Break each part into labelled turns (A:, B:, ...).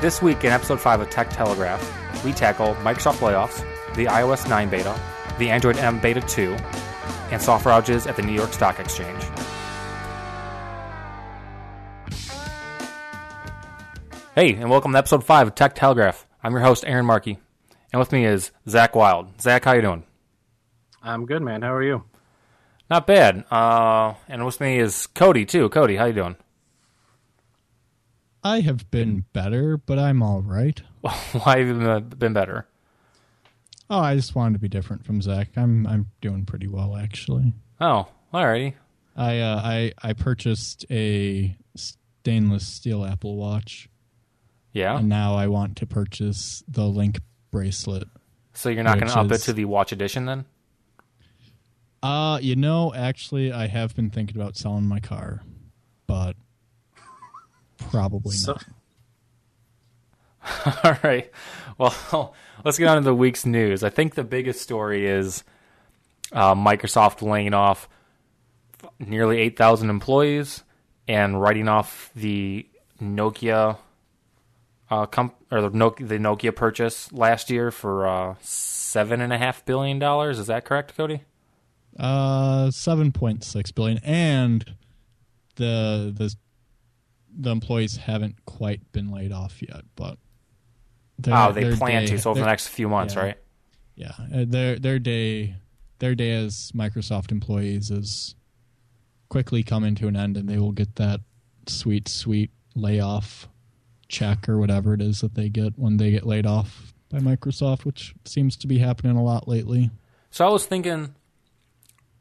A: This week in episode 5 of Tech Telegraph, we tackle Microsoft layoffs, the iOS 9 beta, the Android M Beta 2, and software outages at the New York Stock Exchange. Hey, and welcome to episode 5 of Tech Telegraph. I'm your host, Aaron Markey, and with me is Zack Wyld. Zack, how you doing?
B: I'm good, man. How are you?
A: Not bad. Uh, and with me is Cody, too. Cody, how you doing?
C: I have been better, but I'm all right.
A: Why have you been better?
C: Oh, I just wanted to be different from Zack. I'm I'm doing pretty well actually.
A: Oh, alrighty.
C: I uh, I I purchased a stainless steel Apple Watch.
A: Yeah.
C: And now I want to purchase the Link bracelet.
A: So you're not going to up it to the Watch Edition then?
C: Uh, you know, actually, I have been thinking about selling my car, but probably so, not.
A: All right. Well, let's get on to the week's news. I think the biggest story is uh, Microsoft laying off nearly 8,000 employees and writing off the Nokia uh, comp- or the Nokia, the Nokia purchase last year for uh, seven and a half billion dollars. Is that correct, Cody?
C: Uh, seven point six billion, and the the the employees haven't quite been laid off yet, but
A: oh, they plan day, to. So over the next few months,
C: yeah,
A: right?
C: Yeah, uh, their their day their day as Microsoft employees is quickly coming to an end, and they will get that sweet, sweet layoff check or whatever it is that they get when they get laid off by Microsoft, which seems to be happening a lot lately.
A: So I was thinking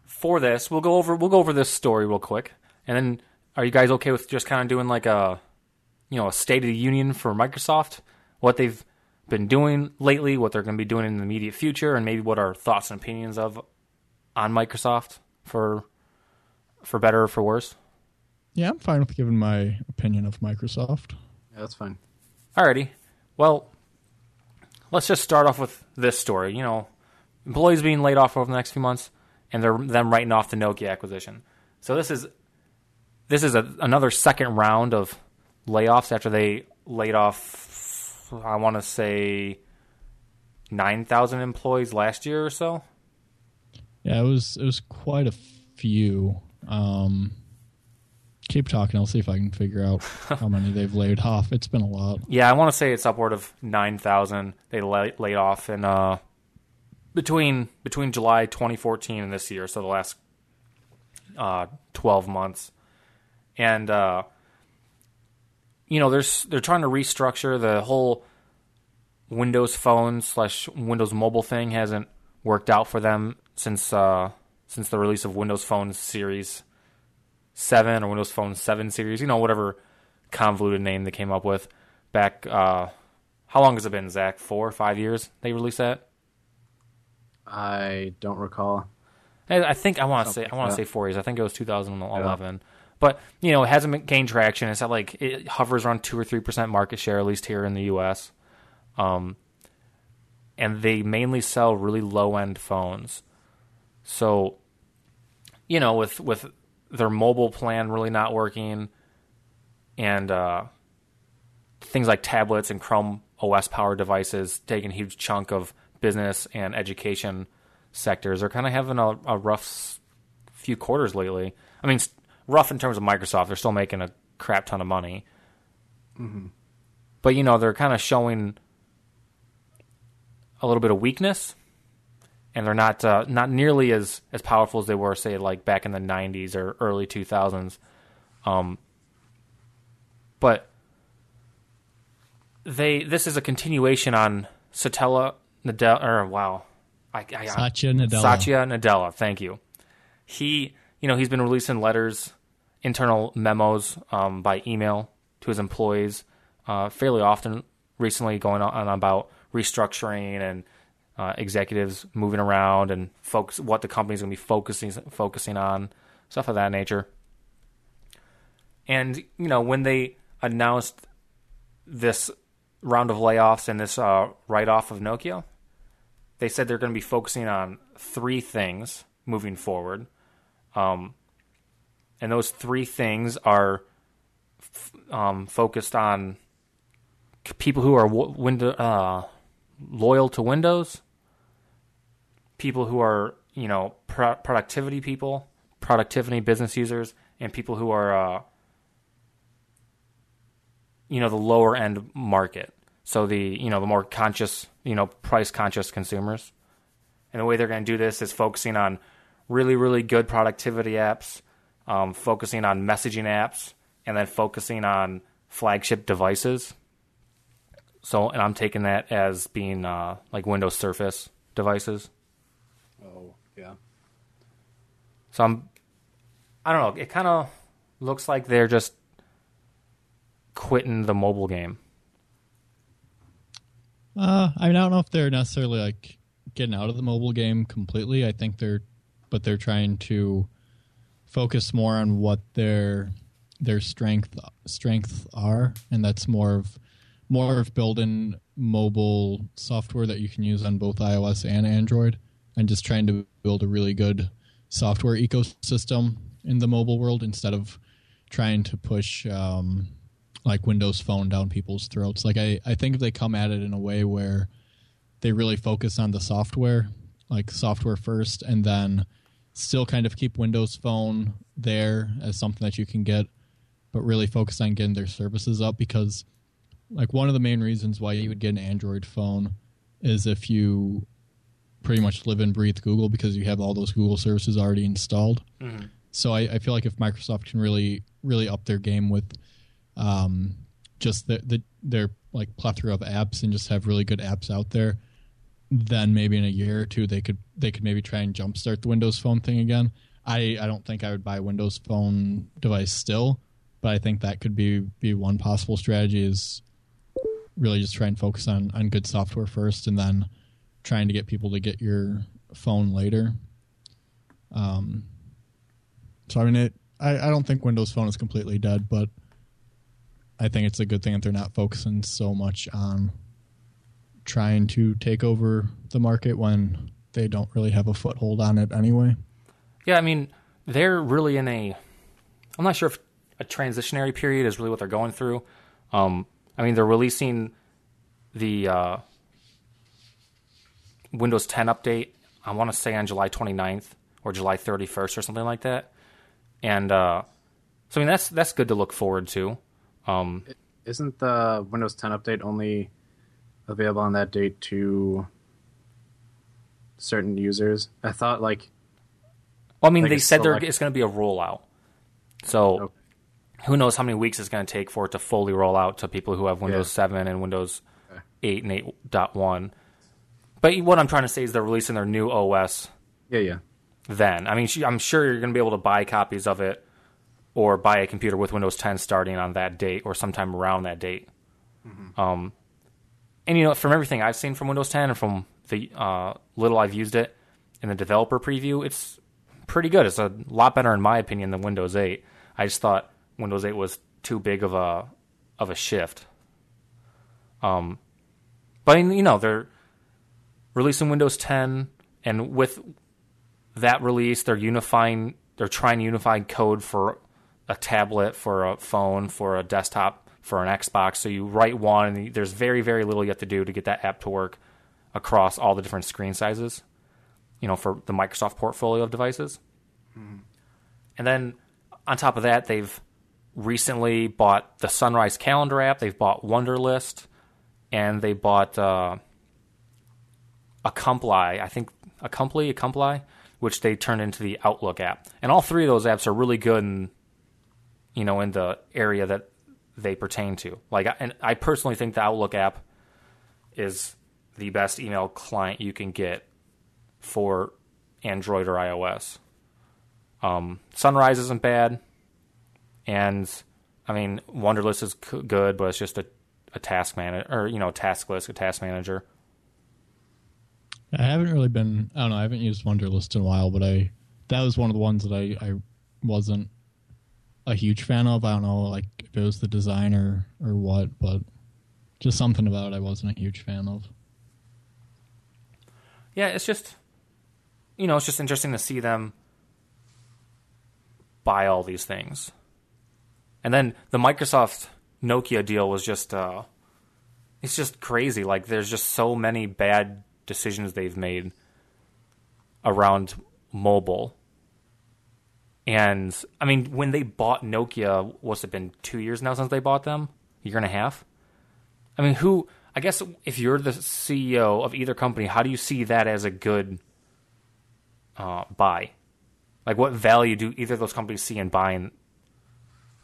A: for this, we'll go over we'll go over this story real quick, and then are you guys okay with just kind of doing like a you know a state of the union for Microsoft, what they've been doing lately, what they're going to be doing in the immediate future, and maybe what our thoughts and opinions of on Microsoft for for better or for worse?
C: Yeah, I'm fine with giving my opinion of Microsoft.
B: Yeah, that's fine.
A: Alrighty. Well, let's just start off with this story. You know, employees being laid off over the next few months, and they're them writing off the Nokia acquisition. So this is this is a, another second round of layoffs after they laid off. I want to say nine thousand employees last year or so.
C: Yeah, it was it was quite a few. Um, keep talking. I'll see if I can figure out how many they've laid off. It's been a lot.
A: Yeah, I want to say it's upward of nine thousand. They laid, laid off in uh, between between July 2014 and this year, so the last uh, 12 months, and uh, you know, there's they're trying to restructure the whole Windows Phone slash Windows Mobile thing hasn't worked out for them since uh, since the release of Windows Phone Series 7 or Windows Phone 7 series, you know, whatever convoluted name they came up with back. Uh, how long has it been, Zack? Four or five years they released that?
B: I don't recall.
A: I think I want to say I want to say four years. I think it was 2011. Yeah. But you know, it hasn't gained traction. It's not like it hovers around two or three percent market share, at least here in the U.S. Um, and they mainly sell really low end phones. So, you know, with with their mobile plan really not working, and uh, things like tablets and Chrome OS powered devices taking a huge chunk of business and education sectors are kind of having a, a, rough few quarters lately. I mean, rough in terms of Microsoft; they're still making a crap ton of money. Mm-hmm. But you know, they're kind of showing a little bit of weakness and they're not uh, not nearly as as powerful as they were, say, like back in the '90s or early 2000s. Um, but they this is a continuation on Satella Nadella or wow,
C: I, I, Satya Nadella.
A: Satya Nadella, thank you. He, you know, he's been releasing letters, internal memos um, by email to his employees uh, fairly often recently, going on about restructuring and uh, executives moving around and focus what the company's going to be focusing focusing on stuff of that nature. And you know when they announced this round of layoffs and this uh, write off of Nokia, they said they're going to be focusing on three things moving forward. Um, and those three things are f- um, focused on people who are w- window uh, loyal to Windows, people who are you know pro- productivity people, productivity business users, and people who are uh, you know the lower end market. So the you know the more conscious you know price conscious consumers, and the way they're going to do this is focusing on really really good productivity apps, um, focusing on messaging apps, and then focusing on flagship devices. So, and I'm taking that as being uh, like Windows Surface devices.
B: Oh, yeah.
A: So I'm, I don't know. It kind of looks like they're just quitting the mobile game.
C: Uh, I, mean, I don't know if they're necessarily like getting out of the mobile game completely. I think they're, but they're trying to focus more on what their their strength strengths are, and that's more of more of building mobile software that you can use on both iOS and Android, and just trying to build a really good software ecosystem in the mobile world instead of trying to push um, like Windows Phone down people's throats. Like I, I think if they come at it in a way where they really focus on the software, like software first, and then still kind of keep Windows Phone there as something that you can get, but really focus on getting their services up because like one of the main reasons why you would get an Android phone is if you pretty much live and breathe Google because you have all those Google services already installed.
A: Mm-hmm.
C: So I, I, feel like if Microsoft can really really up their game with um, just the, the, their like plethora of apps and just have really good apps out there, then maybe in a year or two they could they could maybe try and jumpstart the Windows Phone thing again. I, I don't think I would buy a Windows Phone device still, but I think that could be be one possible strategy is really just try and focus on on good software first, and then trying to get people to get your phone later. Um, so I mean, it. I, I don't think Windows Phone is completely dead, but I think it's a good thing that they're not focusing so much on trying to take over the market when they don't really have a foothold on it anyway.
A: Yeah, I mean, they're really in a. I'm not sure if a transitionary period is really what they're going through. Um, I mean, they're releasing the uh, Windows 10 update, I want to say on July 29th or July 31st or something like that. And uh, so, I mean, that's that's good to look forward to. Um,
B: Isn't the Windows 10 update only available on that date to certain users? I thought, like.
A: Well, I mean,
B: like
A: they said
B: select-
A: it's going to be a rollout. So,
B: Okay.
A: who knows how many weeks it's going to take for it to fully roll out to people who have Windows
B: Yeah.
A: 7 and Windows
B: Okay.
A: 8 and 8.1. But what I'm trying to say is they're releasing their new OS
B: Yeah, yeah.
A: then. I mean, I'm sure you're going to be able to buy copies of it or buy a computer with Windows 10 starting on that date or sometime around that date. Um, and you know, from everything I've seen from Windows 10 and from the uh, little I've used it in the developer preview, it's pretty good. It's a lot better, in my opinion, than Windows 8. I just thought Windows 8 was too big of a of a shift. Um, but you know, they're releasing Windows 10, and with that release, they're unifying. They're trying to unify code for a tablet, for a phone, for a desktop, for an Xbox. So you write one, and there's very, very little you have to do to get that app to work across all the different screen sizes. You know, for the Microsoft portfolio of devices. And then on top of that, they've recently bought the Sunrise Calendar app. They've bought Wunderlist, and they bought uh, Accompli. I think Accompli, Accompli, which they turned into the Outlook app. And all three of those apps are really good in, you know, in the area that they pertain to. Like, and I personally think the Outlook app is the best email client you can get for Android or iOS. Um, Sunrise isn't bad, and I mean Wunderlist is c- good, but it's just a, a task manager or you know task list, a task manager.
C: I haven't really been. I don't know. I haven't used Wunderlist in a while, but I that was one of the ones that I I wasn't a huge fan of. I don't know, like if it was the design or or what, but just something about it I wasn't a huge fan of.
A: Yeah, it's just you know it's just interesting to see them buy all these things, and then the Microsoft Nokia deal was just uh, it's just crazy. Like there's just so many bad decisions they've made around mobile. And I mean, when they bought Nokia, what's it been two years now since they bought them? A year and a half. I mean, who? I guess if you're the CEO of either company, how do you see that as a good uh, buy? Like, what value do either of those companies see in buying,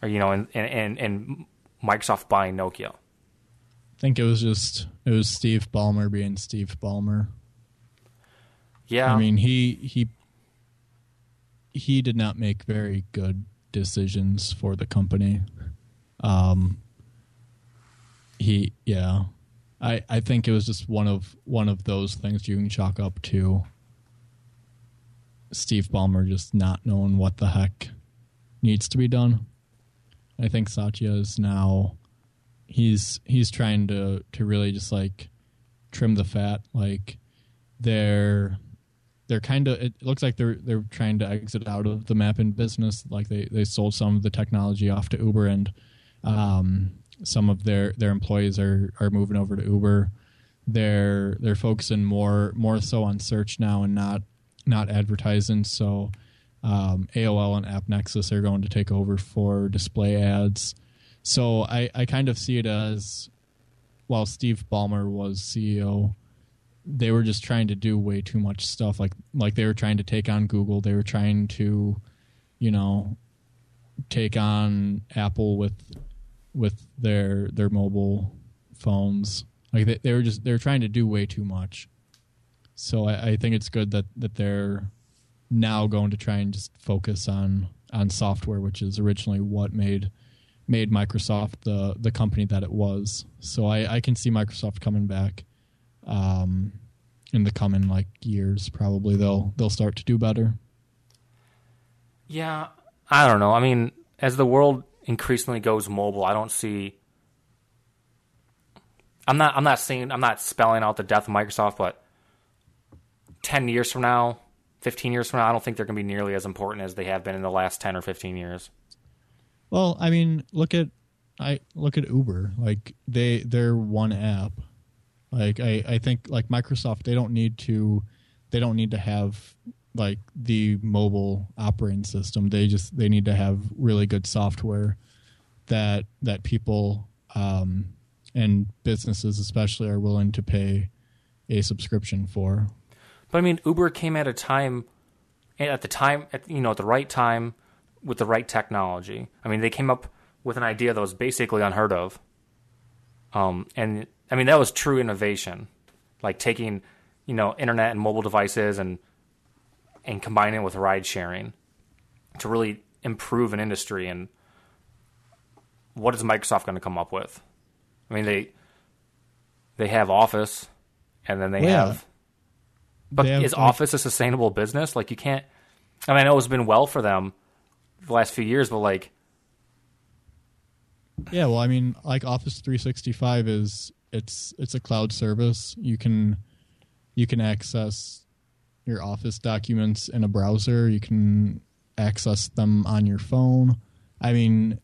A: or you know, in in, in Microsoft buying Nokia?
C: I think it was just it was Steve Ballmer being Steve Ballmer.
A: Yeah,
C: I mean he he he did not make very good decisions for the company. Um, he yeah, I I think it was just one of one of those things you can chalk up to Steve Ballmer just not knowing what the heck needs to be done. I think Satya is now he's he's trying to to really just like trim the fat like they're they're kind of it looks like they're they're trying to exit out of the mapping business like they they sold some of the technology off to Uber and um, some of their their employees are are moving over to Uber. They're they're focusing more more so on search now and not not advertising. So um, AOL and AppNexus are going to take over for display ads. So I, I kind of see it as while Steve Ballmer was CEO, they were just trying to do way too much stuff. Like like they were trying to take on Google. They were trying to, you know, take on Apple with with their their mobile phones. Like they, they were just they were trying to do way too much. So I, I think it's good that, that they're now going to try and just focus on on software, which is originally what made made Microsoft the the company that it was. So I, I can see Microsoft coming back um, in the coming like years. Probably they'll they'll start to do better.
A: Yeah, I don't know. I mean, as the world increasingly goes mobile, I don't see. I'm not. I'm not saying. I'm not spelling out the death of Microsoft, but ten years from now, fifteen years from now, I don't think they're going to be nearly as important as they have been in the last ten or fifteen years.
C: Well, I mean, look at I look at Uber. Like they they're one app. Like I I think like Microsoft they don't need to they don't need to have like the mobile operating system. They just they need to have really good software that that people um, and businesses especially are willing to pay a subscription for.
A: But I mean, Uber came at a time at the time at you know at the right time with the right technology. I mean, they came up with an idea that was basically unheard of. Um, and I mean, that was true innovation, like taking, you know, internet and mobile devices and and combining it with ride sharing to really improve an industry. And what is Microsoft going to come up with? I mean, they they have Office, and then they
C: yeah.
A: have. But
C: They have,
A: is Office a sustainable business? Like you can't. I mean, I know it's been well for them the last few years, but like,
C: Yeah, well, I mean, like Office 365 is it's it's a cloud service. You can you can access your Office documents in a browser. You can access them on your phone. I mean,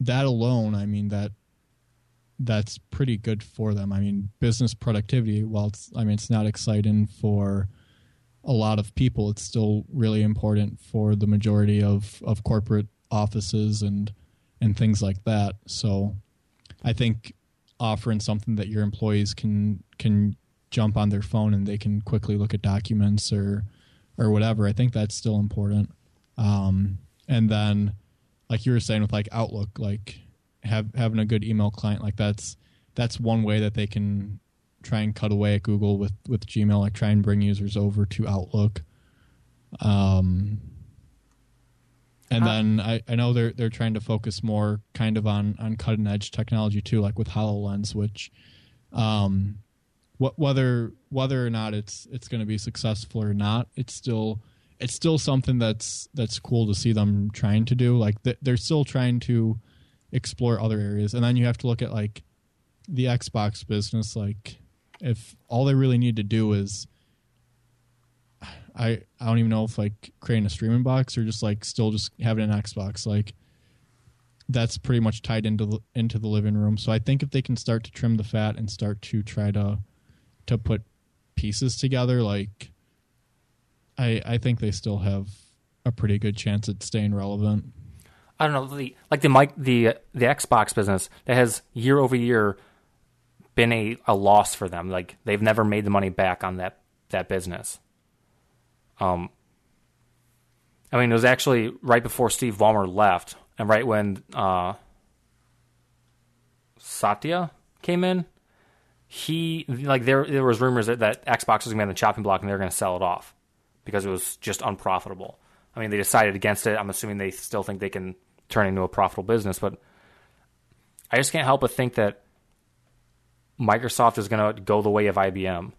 C: that alone, I mean that that's pretty good for them. I mean, business productivity. While it's, I mean, it's not exciting for a lot of people. It's still really important for the majority of of corporate offices and and things like that. So I think offering something that your employees can can jump on their phone and they can quickly look at documents or or whatever, I think that's still important. Um, and then like you were saying with like Outlook, like have having a good email client like that's that's one way that they can try and cut away at Google with with Gmail, like try and bring users over to Outlook. Um, and
A: Uh,
C: then I, I know they're they're trying to focus more kind of on on cutting edge technology too, like with Hololens, which um, wh- whether whether or not it's it's going to be successful or not, it's still it's still something that's that's cool to see them trying to do. Like th- they're still trying to explore other areas, and then you have to look at like the Xbox business. Like if all they really need to do is I I don't even know if like creating a streaming box or just like still just having an Xbox. Like that's pretty much tied into the, into the living room. So I think if they can start to trim the fat and start to try to to put pieces together, like I I think they still have a pretty good chance at staying relevant.
A: I don't know the like the mic the the Xbox business that has year over year been a, a loss for them. Like they've never made the money back on that that business. Um, I mean, it was actually right before Steve Ballmer left, and right when uh, Satya came in. He like there there was rumors that, that Xbox was going to be on the chopping block and they were going to sell it off because it was just unprofitable. I mean, they decided against it. I'm assuming they still think they can turn into a profitable business, but I just can't help but think that Microsoft is going to go the way of IBM,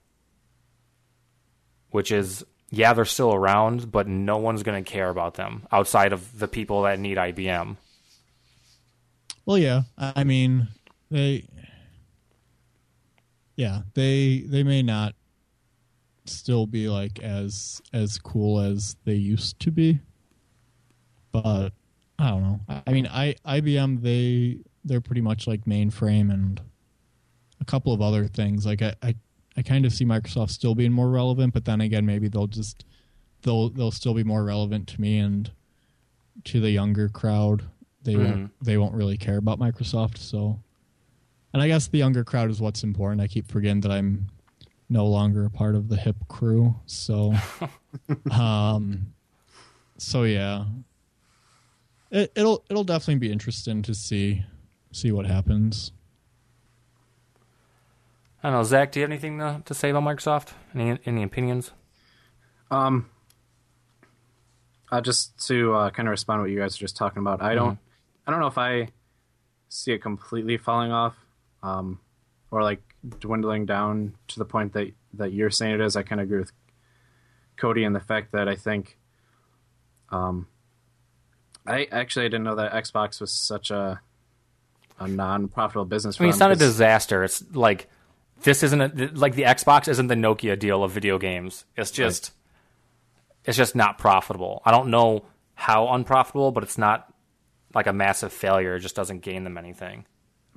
A: which is yeah, they're still around, but no one's going to care about them outside of the people that need IBM.
C: Well, yeah, I mean, they, yeah, they they may not still be like as as cool as they used to be, but I don't know. I mean, I IBM they they're pretty much like mainframe and a couple of other things. Like I, I I kind of see Microsoft still being more relevant, but then again, maybe they'll just they'll they'll still be more relevant to me and to the younger crowd. They mm-hmm. won't they won't really care about Microsoft. So, and I guess the younger crowd is what's important. I keep forgetting that I'm no longer a part of the hip crew. So, um, so yeah, it, it'll it'll definitely be interesting to see see what happens.
A: I don't know, Zack. Do you have anything to, to say about Microsoft? Any any opinions?
B: Um, uh, just to uh, kind of respond to what you guys are just talking about. I don't, mm-hmm. I don't know if I see it completely falling off, um, or like dwindling down to the point that that you're saying it is. I kind of agree with Cody in the fact that I think, um, I actually I didn't know that Xbox was such a a non-profitable business.
A: I mean, it's not a disaster. It's like this isn't a, like the Xbox isn't the Nokia deal of video games. It's just right. it's just not profitable. I don't know how unprofitable, but it's not like a massive failure. It just doesn't gain them anything.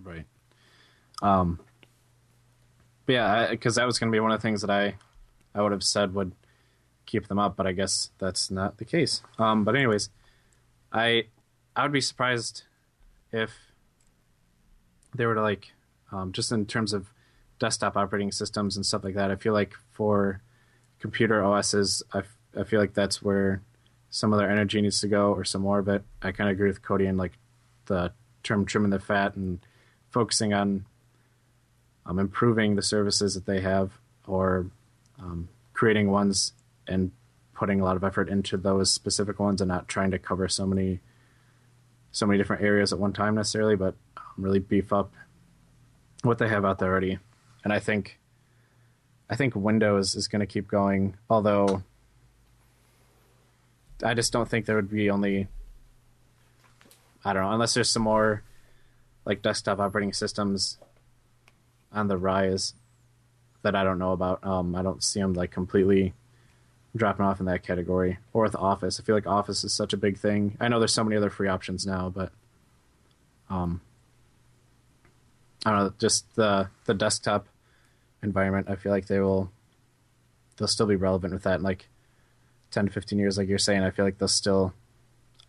B: Right. Um. yeah, because that was going to be one of the things that I I would have said would keep them up, but I guess that's not the case. Um. But anyways, I I would be surprised if they were to like um, just in terms of desktop operating systems and stuff like that. I feel like for computer OSs, I, f- I feel like that's where some of their energy needs to go or some more. But I kind of agree with Cody and like the term trimming the fat and focusing on um, improving the services that they have or um, creating ones and putting a lot of effort into those specific ones and not trying to cover so many so many different areas at one time necessarily, but um, really beef up what they have out there already and I think I think Windows is going to keep going. Although I just don't think there would be only I don't know unless there's some more like desktop operating systems on the rise that I don't know about. Um, I don't see them like completely dropping off in that category. Or with Office, I feel like Office is such a big thing. I know there's so many other free options now, but um, I don't know. Just the the desktop environment, I feel like they will they'll still be relevant with that in like 10 to 15 years like you're saying. I feel like they'll still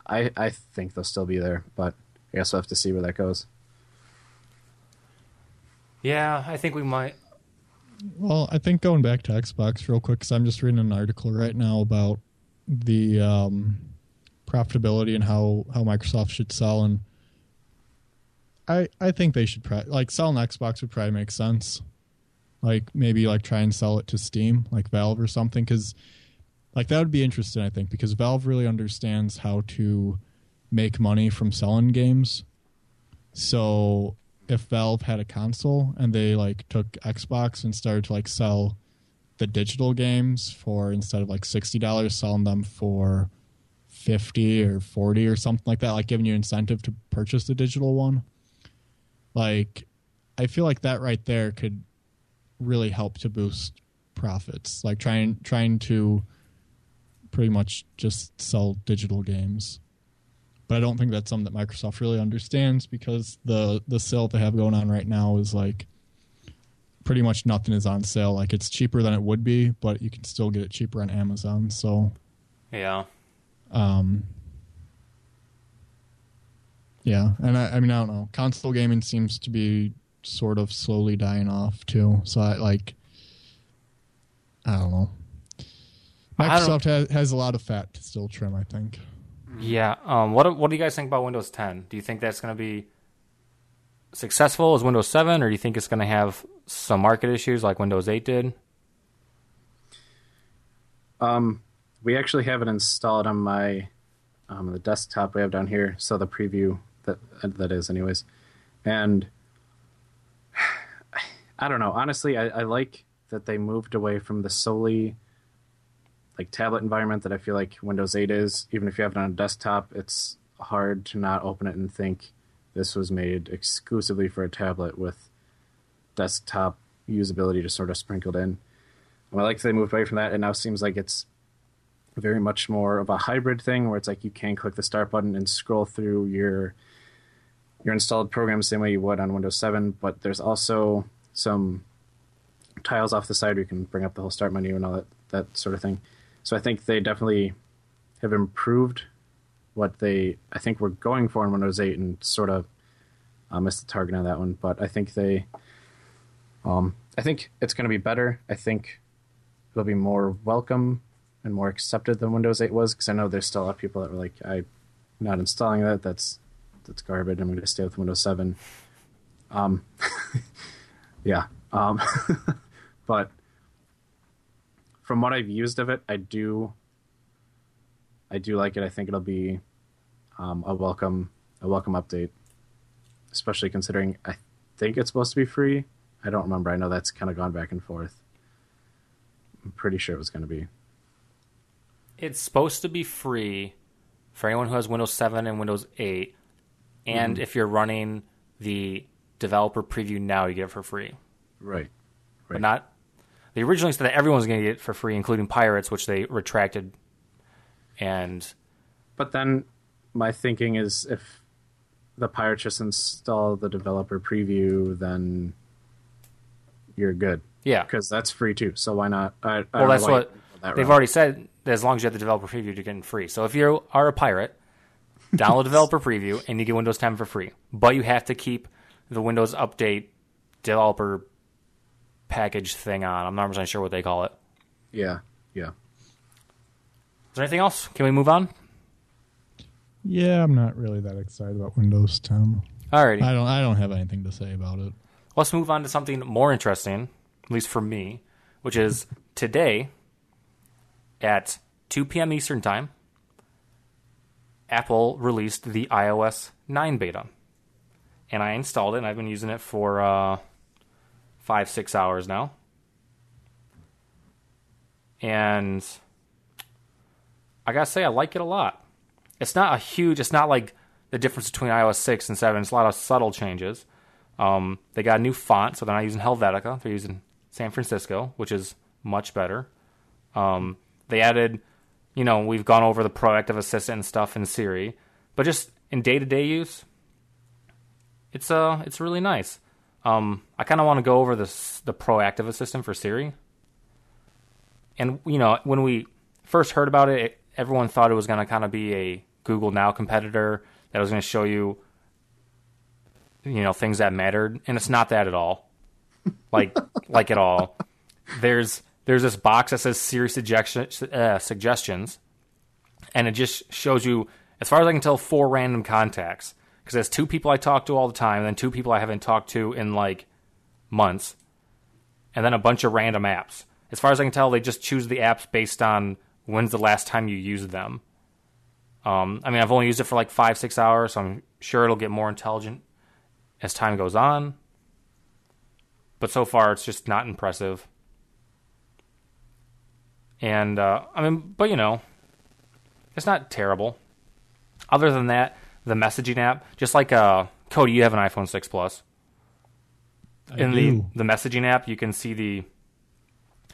B: I I think they'll still be there, but I guess we'll have to see where that goes.
A: Yeah, I think we might.
C: Well, I think going back to Xbox real quick, because I'm just reading an article right now about the um, profitability and how, how Microsoft should sell, and I I think they should pro- like selling Xbox would probably make sense like maybe like try and sell it to Steam, like Valve or something, because like that would be interesting. I think because Valve really understands how to make money from selling games. So if Valve had a console and they like took Xbox and started to like sell the digital games for instead of like sixty dollars, selling them for fifty or forty or something like that, like giving you incentive to purchase the digital one. Like I feel like that right there could really help to boost profits. Like trying trying to pretty much just sell digital games but I don't think that's something that Microsoft really understands because the the sale they have going on right now is like pretty much nothing is on sale. Like it's cheaper than it would be, but you can still get it cheaper on Amazon. So
A: Yeah.
C: um, yeah, and I, I mean I don't know. Console gaming seems to be sort of slowly dying off too. So I like I don't know.
A: I don't-
C: Microsoft has, has a lot of fat to still trim. I think.
A: Yeah. Um, what what do you guys think about Windows 10? Do you think that's going to be successful as Windows 7, or do you think it's going to have some market issues like Windows 8 did?
B: Um, we actually have it installed on my um, the desktop we have down here. So the preview that that is, anyways. And I don't know. Honestly, I, I like that they moved away from the solely like tablet environment that I feel like Windows 8 is. Even if you have it on a desktop, it's hard to not open it and think this was made exclusively for a tablet with desktop usability just sort of sprinkled in. And I like that they moved away from that. It now seems like it's very much more of a hybrid thing where it's like you can click the start button and scroll through your your installed programs the same way you would on Windows 7, but there's also some tiles off the side where you can bring up the whole start menu and all that, that sort of thing. So I think they definitely have improved what they I think were going for in Windows 8 and sort of uh, missed the target on that one. But I think they, um, I think it's going to be better. I think it'll be more welcome and more accepted than Windows 8 was because I know there's still a lot of people that were like, I'm not installing that. That's that's garbage. I'm going to stay with Windows 7. Um, yeah. Um, but from what I've used of it, I do I do like it. I think it'll be um, a welcome a welcome update, especially considering I think it's supposed to be free. I don't remember. I know that's kind of gone back and forth. I'm pretty sure it was going to be.
A: It's supposed to be free for anyone who has Windows 7 and Windows 8. And if you're running the developer preview now, you get it for free.
B: Right.
A: But not. They originally said that everyone's going to get it for free, including Pirates, which they retracted. And
B: But then my thinking is if the pirates just install the developer preview, then you're good
A: yeah,
B: because that's free too. So why not? I, I
A: well,
B: don't
A: that's what
B: that
A: they've
B: route.
A: already said. That as long as you have the developer preview, you're getting free. So if you are a pirate, download developer preview and you get Windows 10 for free. But you have to keep the Windows Update developer package thing on. I'm not really sure what they call it.
B: Yeah. Yeah.
A: Is there anything else? Can we move on?
C: Yeah, I'm not really that excited about Windows 10.
A: Alrighty.
C: I don't. I don't have anything to say about it.
A: Let's move on to something more interesting, at least for me, which is today at 2 p.m. Eastern Time, Apple released the iOS 9 beta. And I installed it, and I've been using it for uh, five, six hours now. And I gotta say, I like it a lot. It's not a huge, it's not like the difference between iOS 6 and 7. It's a lot of subtle changes. Um, they got a new font, so they're not using Helvetica. They're using San Francisco, which is much better. Um, they added, you know, we've gone over the proactive assistant and stuff in Siri, but just in day to day use, it's uh, it's really nice. Um, I kind of want to go over this the proactive assistant for Siri. And you know, when we first heard about it, it everyone thought it was going to kind of be a Google Now competitor that was going to show you you know things that mattered and it's not that at all like like at all there's there's this box that says Siri suggestion, uh, suggestions and it just shows you as far as I can tell four random contacts because there's two people I talk to all the time and then two people I haven't talked to in like months and then a bunch of random apps as far as I can tell they just choose the apps based on when's the last time you used them um, I mean I've only used it for like five six hours so I'm sure it'll get more intelligent as time goes on. But so far, it's just not impressive. And, uh, I mean, but you know, it's not terrible. Other than that, the messaging app, just like uh, Cody, you have an iPhone 6 Plus.
C: I
A: In
C: do.
A: the, the messaging app, you can see the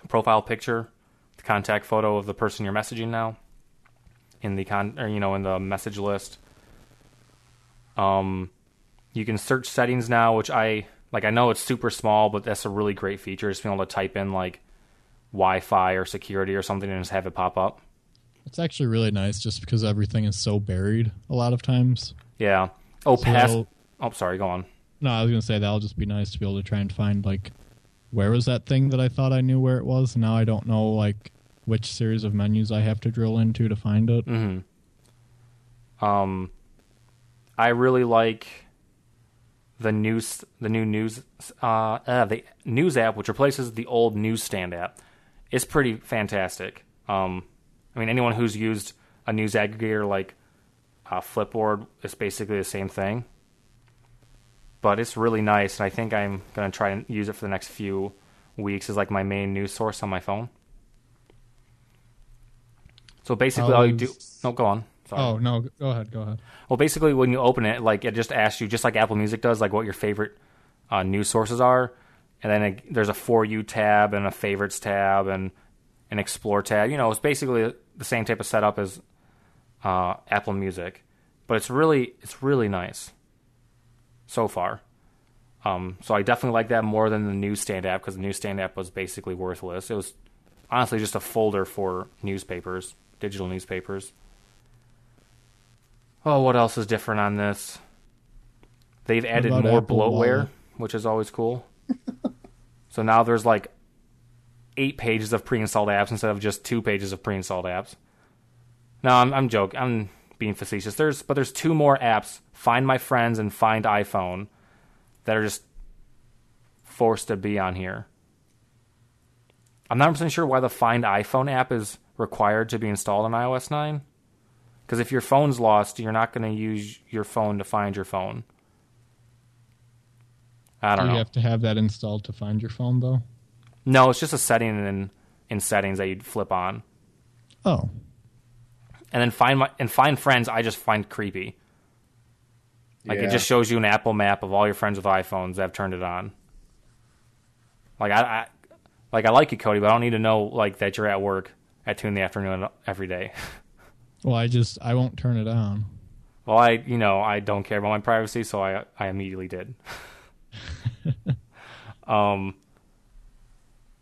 A: profile picture, the contact photo of the person you're messaging now in the con or you know in the message list. Um, you can search settings now, which I like. I know it's super small, but that's a really great feature. Just being able to type in like Wi-Fi or security or something and just have it pop up.
C: It's actually really nice, just because everything is so buried a lot of times.
A: Yeah. Oh,
C: So-
A: pass. Oh, sorry. Go on.
C: No, I was gonna say that'll just be nice to be able to try and find like where was that thing that I thought I knew where it was. Now I don't know like which series of menus I have to drill into to find it.
A: Mm-hmm. Um, I really like the news, the new news, uh, uh, the news app, which replaces the old newsstand app. It's pretty fantastic. Um, I mean, anyone who's used a news aggregator like uh, Flipboard, is basically the same thing. But it's really nice, and I think I'm gonna try and use it for the next few weeks as like my main news source on my phone. So basically, all you do. No, go on. Sorry.
C: Oh no, go ahead, go ahead.
A: Well, basically, when you open it, like it just asks you, just like Apple Music does, like what your favorite uh, news sources are, and then it, there's a for you tab and a favorites tab and an explore tab. You know, it's basically the same type of setup as uh, Apple Music, but it's really it's really nice so far. Um, so I definitely like that more than the newsstand app because the newsstand app was basically worthless. It was honestly just a folder for newspapers, digital newspapers. Oh, what else is different on this? They've added more
C: Apple
A: bloatware,
C: Wallet?
A: which is always cool. so now there's like eight pages of pre-installed apps instead of just two pages of pre-installed apps. No, I'm, I'm joking. I'm being facetious. There's but there's two more apps, Find My Friends and Find iPhone, that are just forced to be on here. I'm not 100% sure why the Find iPhone app is required to be installed on iOS 9. Because if your phone's lost, you're not going to use your phone to find your phone. I
C: Do
A: don't
C: you
A: know.
C: have to have that installed to find your phone though?
A: No, it's just a setting in in settings that you'd flip on,
C: Oh,
A: and then find my and find friends. I just find creepy. Like
B: Yeah.
A: it just shows you an Apple map of all your friends with iPhones that have turned it on. Like I, I like I like you, Cody, but I don't need to know like that you're at work at two in the afternoon every day.
C: well, I just I won't turn it on.
A: Well, I you know I don't care about my privacy, so I I immediately did. um.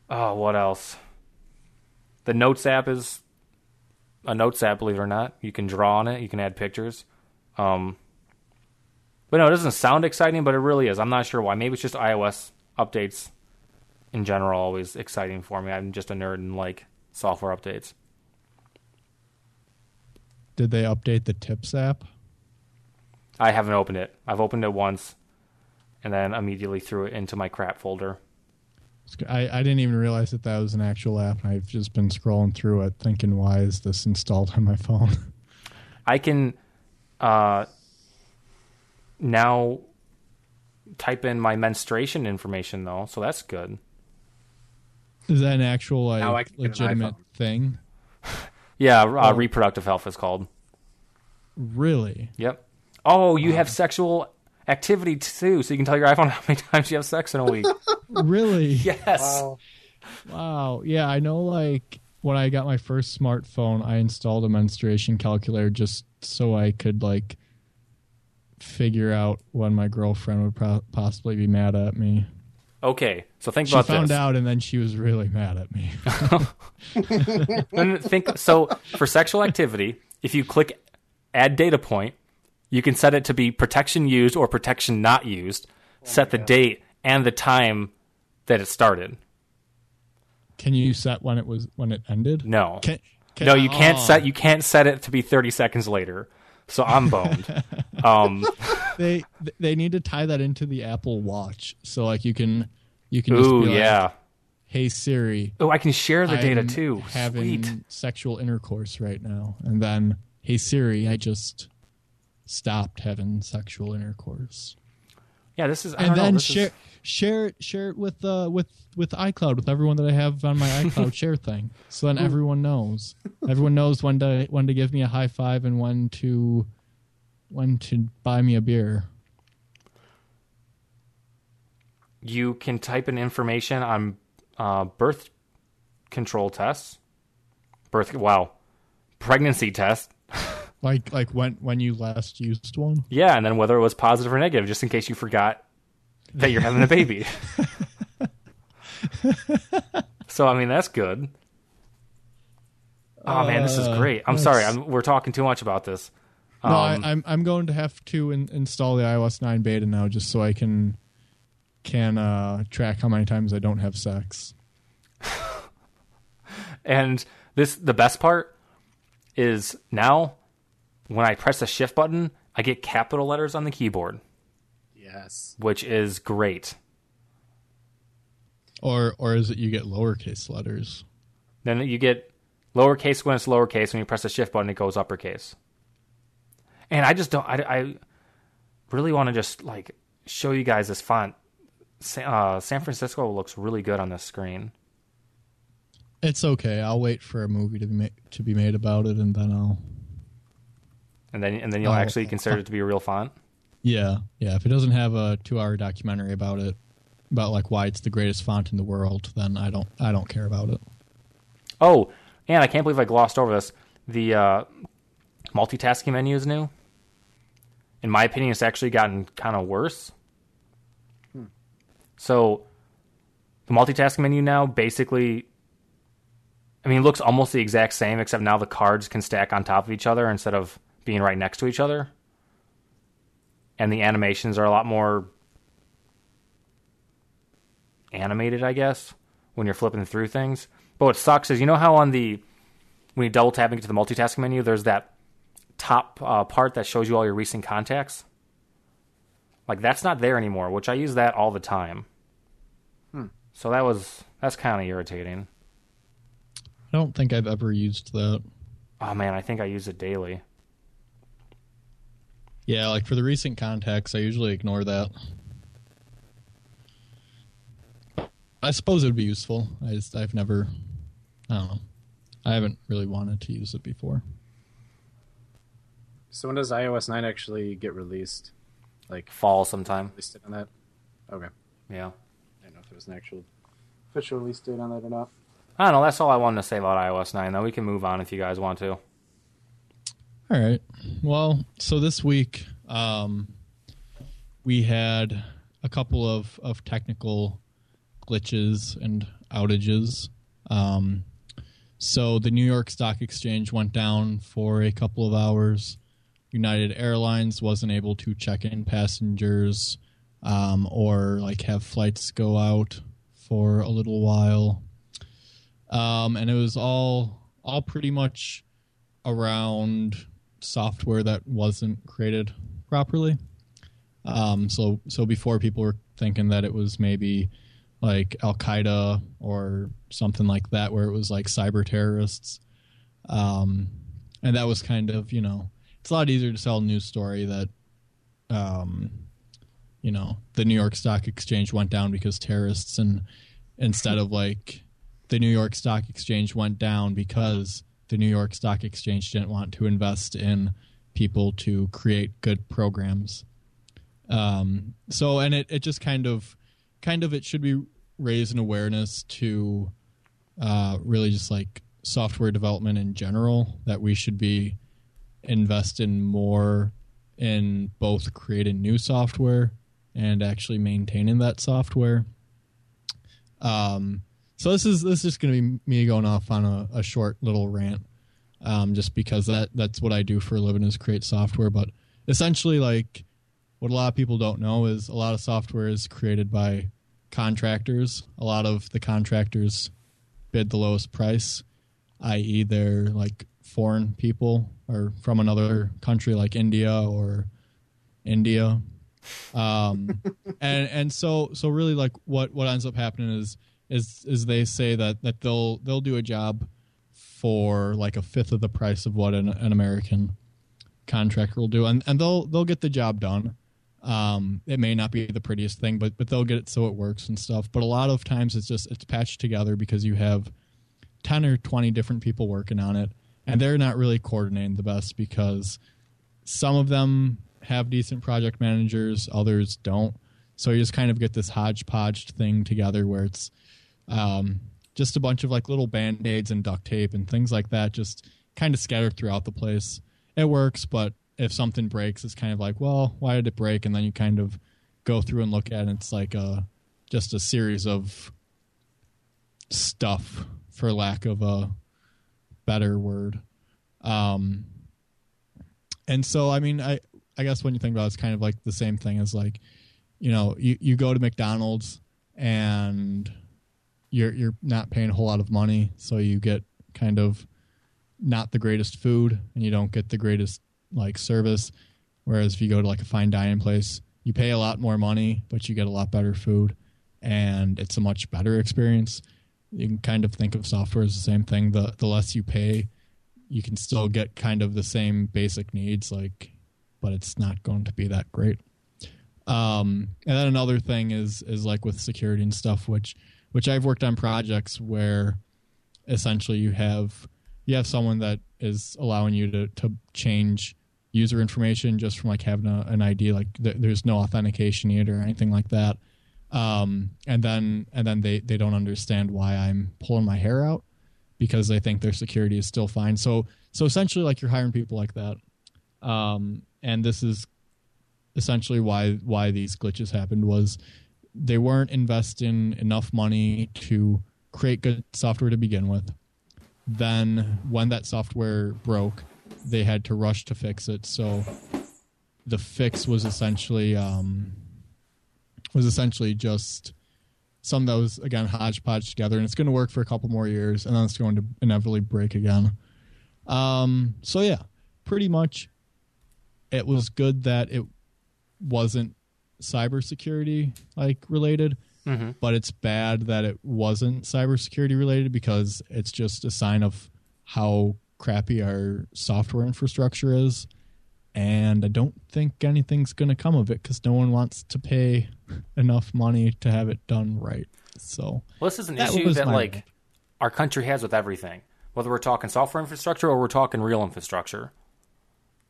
A: Oh, what else? The Notes app is a Notes app, believe it or not. You can draw on it. You can add pictures. Um. But no, it doesn't sound exciting, but it really is. I'm not sure why. Maybe it's just iOS updates in general always exciting for me. I'm just a nerd and like software updates.
C: Did they update the Tips app?
A: I haven't opened it. I've opened it once, and then immediately threw it into my crap folder.
C: I, I didn't even realize that that was an actual app. I've just been scrolling through it, thinking, why is this installed on my phone?
A: I can uh, now type in my menstruation information though, so that's good.
C: is that an actual like
B: can an
C: legitimate thing?
A: Yeah, uh,
C: Oh.
A: reproductive health is called.
C: Really?
A: Yep. Oh, you have sexual activity too, so you can tell your iPhone how many times you have sex in a week.
C: really?
A: yes.
C: Wow. Yeah, I know. Like when I got my first smartphone, I installed a menstruation calculator just so I could like figure out when my girlfriend would pro- possibly be mad at me.
A: Okay, so think
C: She
A: about this.
C: She found out, and then she was really mad at me.
A: Think so for sexual activity, if you click add data point, you can set it to be protection used or protection not used, set the date and the time that it started.
C: Can you set when it was when it ended?
A: No.
C: Can, can-
A: no, you can't
C: oh.
A: set you can't set it to be 30 seconds later. So I'm boned. um
C: They they need to tie that into the Apple Watch, so like you can you can just
A: ooh
C: be like,
A: yeah.
C: hey Siri,
A: Oh, I can share the data
C: I'm
A: too.
C: Having
A: Sweet.
C: sexual intercourse right now, and then hey Siri, I just stopped having sexual intercourse,
A: Yeah, this is I
C: and
A: know,
C: then
A: this
C: share
A: is-
C: share it share it with uh with with iCloud with everyone that I have on my iCloud share thing, so then everyone knows. Everyone knows when to when to give me a high five and when to when to buy me a beer.
A: you can type in information on uh, birth control tests, birth wow, pregnancy test.
C: Like like when when you last used one?
A: Yeah, and then whether it was positive or negative, just in case you forgot that you're having a baby. so I mean that's good. Oh man, this is
C: Uh,
A: great. I'm sorry, I'm, we're talking too much about this.
C: No,
A: Um,
C: I, I'm I'm going to have to in, install the iOS 9 beta now just so I can can uh, track how many times I don't have sex.
A: And this the best part is now when I press the shift button, I get capital letters on the keyboard,
B: Yes.
A: which is great.
C: Or or is it you get lowercase letters?
A: Then you get lowercase when it's lowercase. When you press the shift button, it goes uppercase. And I just don't. I, I really want to just like show you guys this font. Sa- Uh, San Francisco looks really good on this screen.
C: It's okay. I'll wait for a movie to be ma- to be made about it, and then I'll.
A: And then and then you'll
C: Oh,
A: actually consider it to be a real font.
C: Yeah, yeah. If it doesn't have a two-hour documentary about it, about like why it's the greatest font in the world, then I don't I don't care about it.
A: Oh, and I can't believe I glossed over this. The uh, multitasking menu is new. In my opinion, it's actually gotten kind of worse. So, the multitasking menu now basically, I mean, it looks almost the exact same, except now the cards can stack on top of each other instead of being right next to each other. And the animations are a lot more animated, I guess, when you're flipping through things. But what sucks is you know how on the when you double tap into the multitasking menu, there's that top uh, part that shows you all your recent contacts. Like that's not there anymore, which I use that all the time. So that was that's kind of irritating.
C: I don't think I've ever used that.
A: Oh man, I think I use it daily.
C: Yeah, like for the recent contacts, I usually ignore that. I suppose it would be useful. I just I've never, I don't know, I haven't really wanted to use it before.
B: So when does iOS 9 actually get released? Like,
A: Fall sometime.
B: release date on that? Okay.
A: Yeah.
B: I don't know if there was an actual official release date on that or not.
A: I don't know. That's all I wanted to say about iOS 9. Though we can move on if you guys want to.
C: All right. Well, so this week um, we had a couple of, of technical glitches and outages. Um, so the New York Stock Exchange went down for a couple of hours. United Airlines wasn't able to check in passengers um, or like have flights go out for a little while. Um, and it was all all pretty much around software that wasn't created properly. Um, so so before people were thinking that it was maybe like Al Qaeda or something like that, where it was like cyber terrorists, um, and that was kind of you know it's a lot easier to sell a news story that um, you know the New York Stock Exchange went down because terrorists, and instead of like the New York Stock Exchange went down because the New York Stock Exchange didn't want to invest in people to create good programs. Um, so, and it, it just kind of, kind of, it should be raise an awareness to uh, really just like software development in general that we should be investing more in both creating new software and actually maintaining that software. Um, so this is this is just going to be me going off on a, a short little rant, um, just because that that's what I do for a living is create software. But essentially, like what a lot of people don't know is a lot of software is created by contractors. A lot of the contractors bid the lowest price, i.e., they're like foreign people or from another country like India or India. Um, and and so so really like what what ends up happening is is is they say that that they'll they'll do a job for like a fifth of the price of what an, an American contractor will do, and and they'll they'll get the job done. Um, it may not be the prettiest thing, but but they'll get it so it works and stuff. But a lot of times it's just it's patched together because you have ten or twenty different people working on it, and they're not really coordinating the best because some of them have decent project managers, others don't. So you just kind of get this hodgepodge thing together where it's um, just a bunch of like little band aids and duct tape and things like that, just kind of scattered throughout the place. it works, but if something breaks, it's kind of like, well, why did it break? And then you kind of go through and look at it. It's like a just a series of stuff, for lack of a better word. Um, and so, I mean, I I guess when you think about it, it's kind of like the same thing as like, you know, you, you go to McDonald's and you're you're not paying a whole lot of money, so you get kind of not the greatest food and you don't get the greatest like service. Whereas if you go to like a fine dining place, you pay a lot more money, but you get a lot better food and it's a much better experience. You can kind of think of software as the same thing. The the less you pay, you can still get kind of the same basic needs, like but it's not going to be that great. Um, and then another thing is is like with security and stuff, which which I've worked on projects where essentially you have you have someone that is allowing you to to change user information just from like having a, an ID. Like th- there's no authentication yet or anything like that. Um, and then and then they they don't understand why I'm pulling my hair out because they think their security is still fine. So so essentially, like you're hiring people like that. Um, and this is essentially why why these glitches happened was they weren't investing enough money to create good software to begin with. Then when that software broke, they had to rush to fix it. So the fix was essentially um, was essentially just some that was again hodgepodge together, and it's going to work for a couple more years, and then it's going to inevitably break again. Um, so yeah, pretty much it was good that it wasn't cybersecurity like related,
A: Mm-hmm.
C: but it's bad that it wasn't cybersecurity related because it's just a sign of how crappy our software infrastructure is. And I don't think anything's going to come of it because no one wants to pay enough money to have it done right. So
A: Well, this is an
C: That
A: issue that like
C: rant.
A: our country has with everything, whether we're talking software infrastructure or we're talking real infrastructure.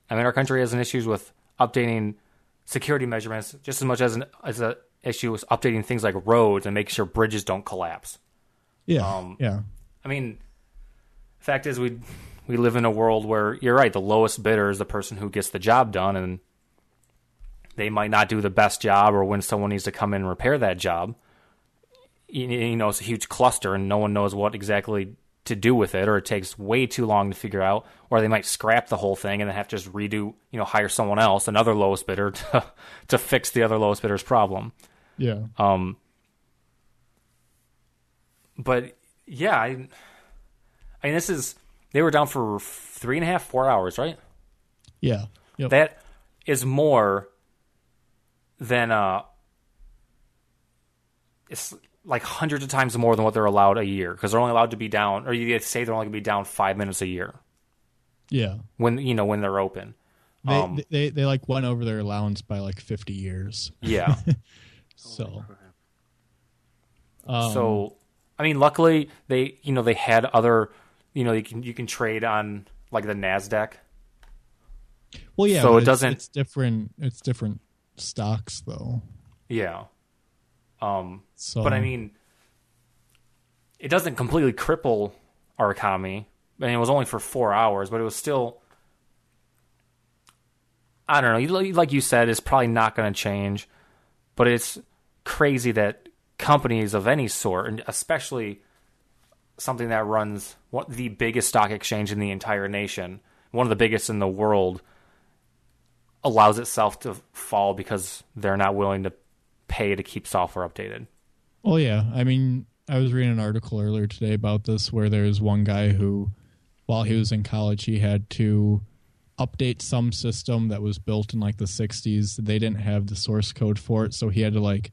A: I mean, our country has an issues with updating security measurements just as much as an as a issue with updating things like roads and making sure bridges don't collapse.
C: yeah,
A: Um,
C: yeah,
A: I mean, fact is we we live in a world where you're right. The lowest bidder is the person who gets the job done, and they might not do the best job, or when someone needs to come in and repair that job, you, you know, it's a huge cluster, and no one knows what exactly to do with it, or it takes way too long to figure out, or they might scrap the whole thing and then have to just redo, you know, hire someone else, another lowest bidder, to to fix the other lowest bidder's problem.
C: yeah.
A: Um, but yeah, I, I mean, this is they were down for three and a half, four hours, right?
C: Yeah. Yep.
A: That is more than uh, it's like hundreds of times more than what they're allowed a year because they're only allowed to be down, or you say they're only going to be down five minutes a year
C: yeah.
A: when you know when they're open.
C: They,
A: Um,
C: they, they like went over their allowance by like 50 years.
A: Yeah.
C: So um,
A: so I mean, luckily they you know they had other you know you can you can trade on like the Nasdaq.
C: well yeah,
A: so it
C: it's-
A: doesn't-
C: it's different it's different stocks though.
A: Yeah. Um,
C: So
A: but I mean, it doesn't completely cripple our economy. I mean, it was only for four hours, but it was still. I don't know. Like you said, it's probably not going to change, but it's crazy that companies of any sort, and especially something that runs what the biggest stock exchange in the entire nation, one of the biggest in the world, allows itself to fall because they're not willing to pay to keep software updated.
C: Well, yeah. I mean, I was reading an article earlier today about this where there's one guy who, while he was in college, he had to update some system that was built in like the 60s. They didn't have the source code for it, so he had to like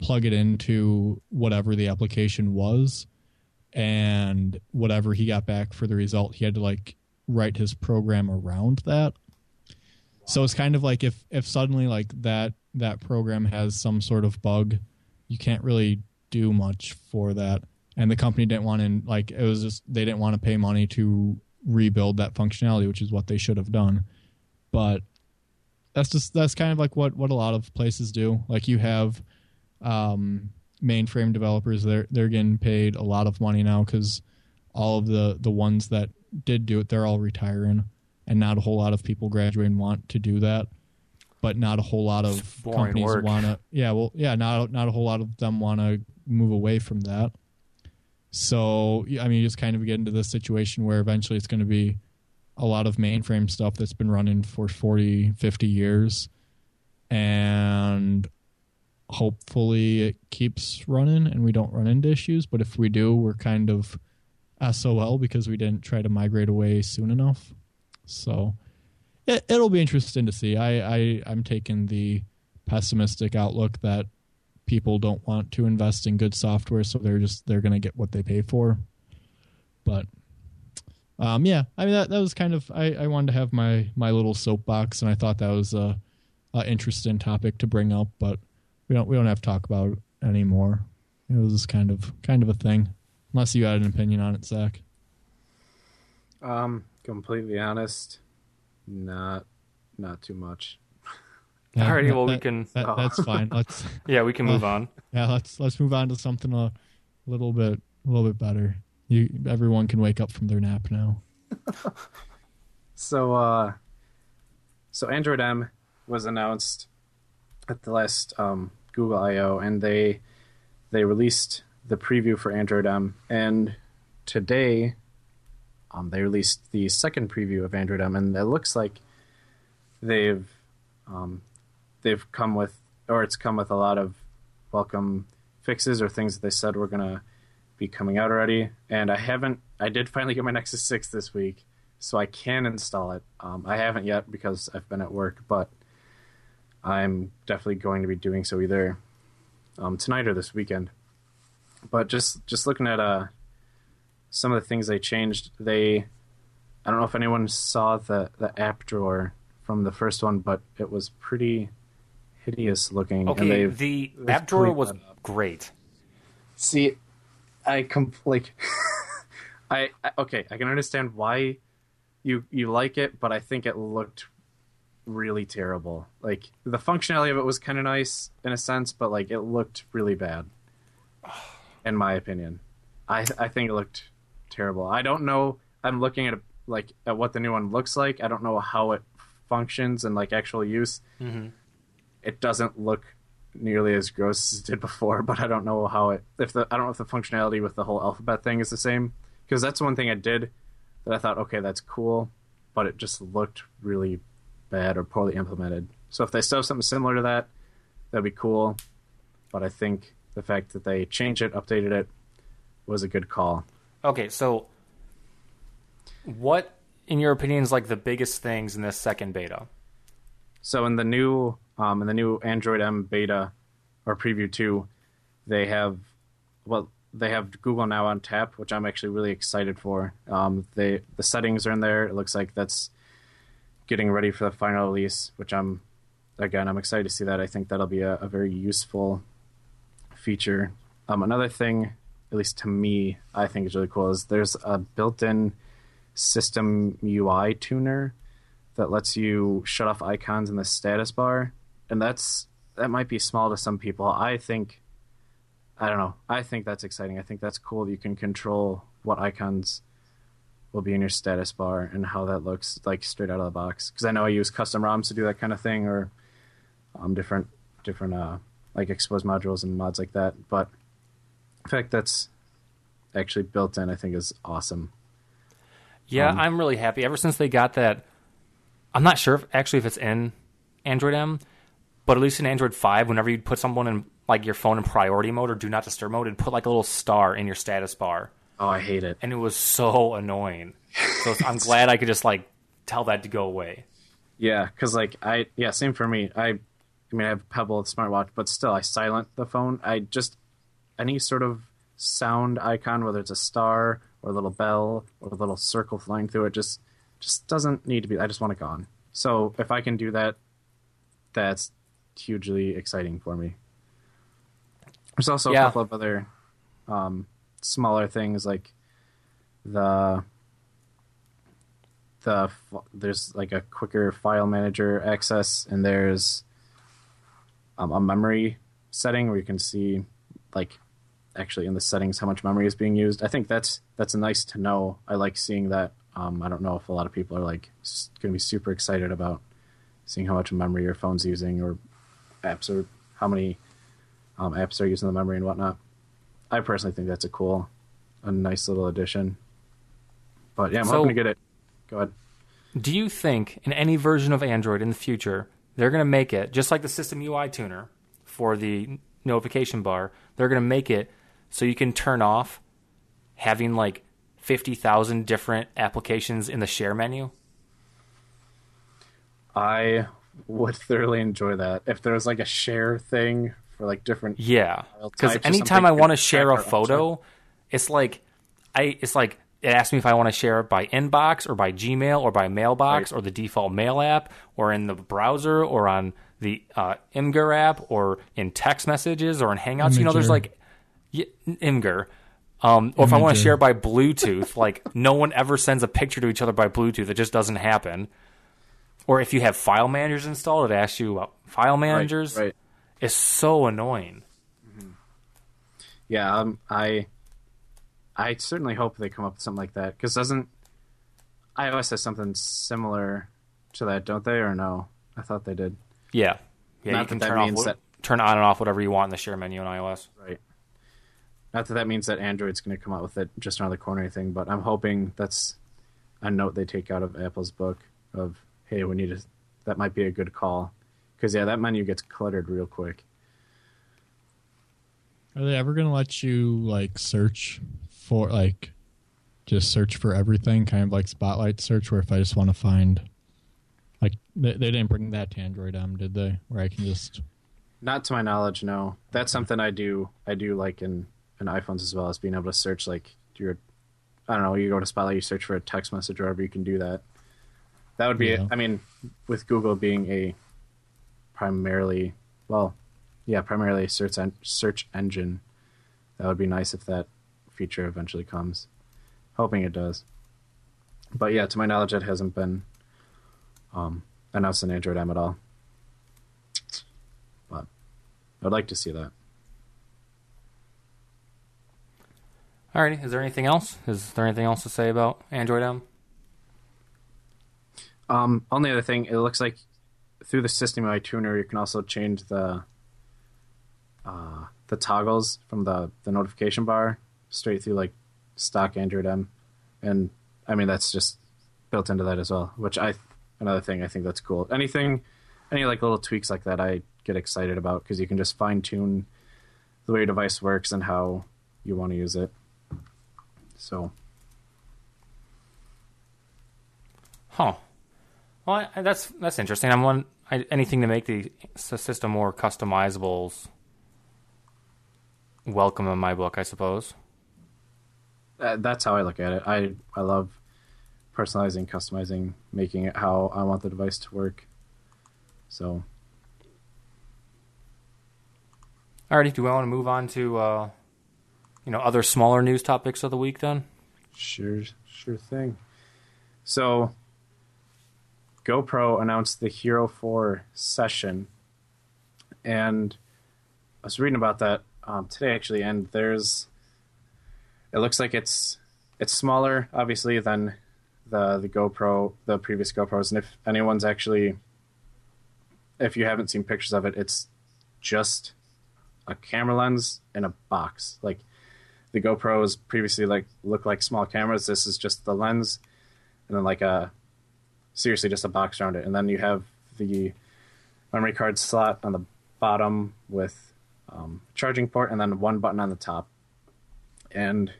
C: plug it into whatever the application was. And whatever he got back for the result, he had to like write his program around that. So it's kind of like if if suddenly like that that program has some sort of bug, you can't really do much for that. And the company didn't want to like it was just they didn't want to pay money to rebuild that functionality, which is what they should have done. But that's just that's kind of like what what a lot of places do. Like you have um, mainframe developers they're they're getting paid a lot of money now because all of the the ones that did do it they're all retiring and not a whole lot of people graduate and want to do that. But not a whole lot of companies
A: work.
C: to. Yeah, well, yeah, not not a whole lot of them want to move away from that. So I mean, you just kind of get into this situation where eventually it's going to be a lot of mainframe stuff that's been running for 40, 50 years, and hopefully it keeps running and we don't run into issues. But if we do, we're kind of SOL because we didn't try to migrate away soon enough. So it, it'll be interesting to see. I, I I'm taking the pessimistic outlook that people don't want to invest in good software, so they're just they're gonna get what they pay for. But um, yeah, I mean that that was kind of I, I wanted to have my my little soapbox, and I thought that was a, a interesting topic to bring up, but we don't we don't have to talk about it anymore. It was kind of kind of a thing, unless you had an opinion on it, Zack.
B: Um, completely honest, not not too much.
C: Yeah,
A: Alrighty,
C: that-
A: well, we
C: that-
A: can-
C: That, that's fine. Let's
A: Yeah, we can move on.
C: yeah, let's let's move on to something a little bit a little bit better. You everyone can wake up from their nap now.
B: So, uh, so Android M was announced at the last um, Google I/O, and they they released the preview for Android M, and today um, they released the second preview of Android M, and it looks like they've um, they've come with, or it's come with a lot of welcome fixes or things that they said were gonna be coming out already. And I haven't, I did finally get my Nexus Six this week so I can install it. Um, I haven't yet because I've been at work, but I'm definitely going to be doing so either um, tonight or this weekend. But just just looking at uh, some of the things they changed, they I don't know if anyone saw the the app drawer from the first one, but it was pretty hideous looking.
A: Okay, the app drawer was great.
B: See, I com- like, I, I okay. I can understand why you you like it, but I think it looked really terrible. Like the functionality of it was kind of nice in a sense, but like it looked really bad, in my opinion. I I think it looked terrible. I don't know. I'm looking at like at what the new one looks like. I don't know how it functions and like actual use.
A: hmm
B: It doesn't look nearly as gross as it did before, but I don't know how it if the I don't know if the functionality with the whole alphabet thing is the same because that's one thing I did that I thought okay that's cool, but it just looked really bad or poorly implemented. So if they still have something similar to that, that'd be cool. But I think the fact that they changed it, updated it, was a good call.
A: Okay, so what, in your opinion, is like the biggest things in this second beta?
B: So in the new um, in the new Android M beta or preview two, they have well they have Google Now on tap, which I'm actually really excited for. Um, they the settings are in there. It looks like that's getting ready for the final release, which I'm again I'm excited to see that. I think that'll be a, a very useful feature. Um, another thing, at least to me, I think is really cool is there's a built-in system UI tuner that lets you shut off icons in the status bar, and that's that might be small to some people. I think I don't know. I think that's exciting. I think that's cool. You can control what icons will be in your status bar and how that looks like straight out of the box. Because I know I use custom ROMs to do that kind of thing, or um, different different uh, like Xposed modules and mods like that. But the fact that's actually built in, I think, is awesome.
A: Yeah,
B: Um,
A: I'm really happy. Ever since they got that, I'm not sure if, actually if it's in Android M, but at least in Android 5, whenever you put someone in like your phone in priority mode or do not disturb mode, and put like a little star in your status bar,
B: Oh, I hate it.
A: and it was so annoying. So I'm glad I could just like tell that to go away.
B: Yeah, because like I yeah, same for me. I I mean I have Pebble smartwatch, but still I silent the phone. I just any sort of sound icon, whether it's a star or a little bell or a little circle flying through it, just just doesn't need to be. I just want it gone. So if I can do that, that's hugely exciting for me. There's also a couple of other um, smaller things like the the there's like a quicker file manager access and there's um, a memory setting where you can see like actually in the settings how much memory is being used i think that's that's nice to know i like seeing that Um, I don't know if a lot of people are like going to be super excited about seeing how much memory your phone's using or apps or how many um, apps are using the memory and whatnot. I personally think that's a cool, a nice little addition. But yeah, I'm
A: So-
B: hoping to get it. Go ahead.
A: Do you think in any version of Android in the future they're going to make it just like the System UI tuner for the notification bar? They're going to make it so you can turn off having like fifty thousand different applications in the share menu.
B: I would thoroughly enjoy that if there was like a share thing for like different.
A: Yeah, because anytime I want to share a
B: track our
A: photo, it's like I it's like it asks me if I want to share it by inbox or by Gmail or by mailbox
B: Right.
A: or the default mail app or in the browser or on the uh, Imgur app or in text messages or in Hangouts. You know, there's like y- Imgur. Um, or if I want to share by Bluetooth, like no one ever sends a picture to each other by Bluetooth. It just doesn't happen. Or if you have file managers installed, it asks you about file managers.
B: Right.
A: It's so annoying.
B: Yeah. Um. I. I certainly hope they come up with something like that because doesn't iOS has something similar to that, don't they? Or no? I thought they did.
A: Yeah, yeah.
B: Not
A: you can
B: that that
A: turn off,
B: means that-
A: turn on and off whatever you want in the share menu in iOS.
B: Right. Not that that means that Android's going to come out with it just around the corner or anything, but I'm hoping that's a note they take out of Apple's book of, hey, we need to, that might be a good call. Because, yeah, that menu gets cluttered real quick.
C: Are they ever going to let you like search for like just search for everything, kind of like Spotlight search, where if I just want to find like they, they didn't bring that to Android M, did they? Where I can just
B: Not to my knowledge, no. That's something I do, I do like in, in iPhones as well as being able to search, like, your, I don't know, you go to Spotlight, you search for a text message or whatever, you can do that. That would be,
C: Yeah.
B: I mean, with Google being a primarily, well, yeah, primarily a search en- search engine. That would be nice if that feature eventually comes. Hoping it does. But yeah, to my knowledge, it hasn't been um, announced in Android M at all. But I'd like to see that.
A: Alrighty, is there anything else? Is there anything else to say about Android M?
B: Um, only other thing, it looks like through the System UI tuner, you can also change the uh, the toggles from the the notification bar straight through like stock Android M, and I mean that's just built into that as well. Which I another thing I think that's cool. Anything, any like little tweaks like that, I get excited about because you can just fine tune the way your device works and how you want to use it. So
A: Huh. Well, I, I- that's that's interesting. I'm one I, anything to make the system more customizable. Welcome in my book, I suppose.
B: Uh, that's how I look at it. I I love personalizing, customizing, making it how I want the device to work. So
A: Alrighty, do we want to move on to uh, you know other smaller news topics of the week then?
B: sure, sure thing. So GoPro announced the Hero 4 session, and I was reading about that um, today actually, and there's it looks like it's it's smaller, obviously, than the the GoPro, the previous GoPros, and if anyone's actually if you haven't seen pictures of it, it's just a camera lens in a box. Like the GoPros previously like looked like small cameras. This is just the lens, and then like a seriously just a box around it. And then you have the memory card slot on the bottom with um, charging port, and then one button on the top. And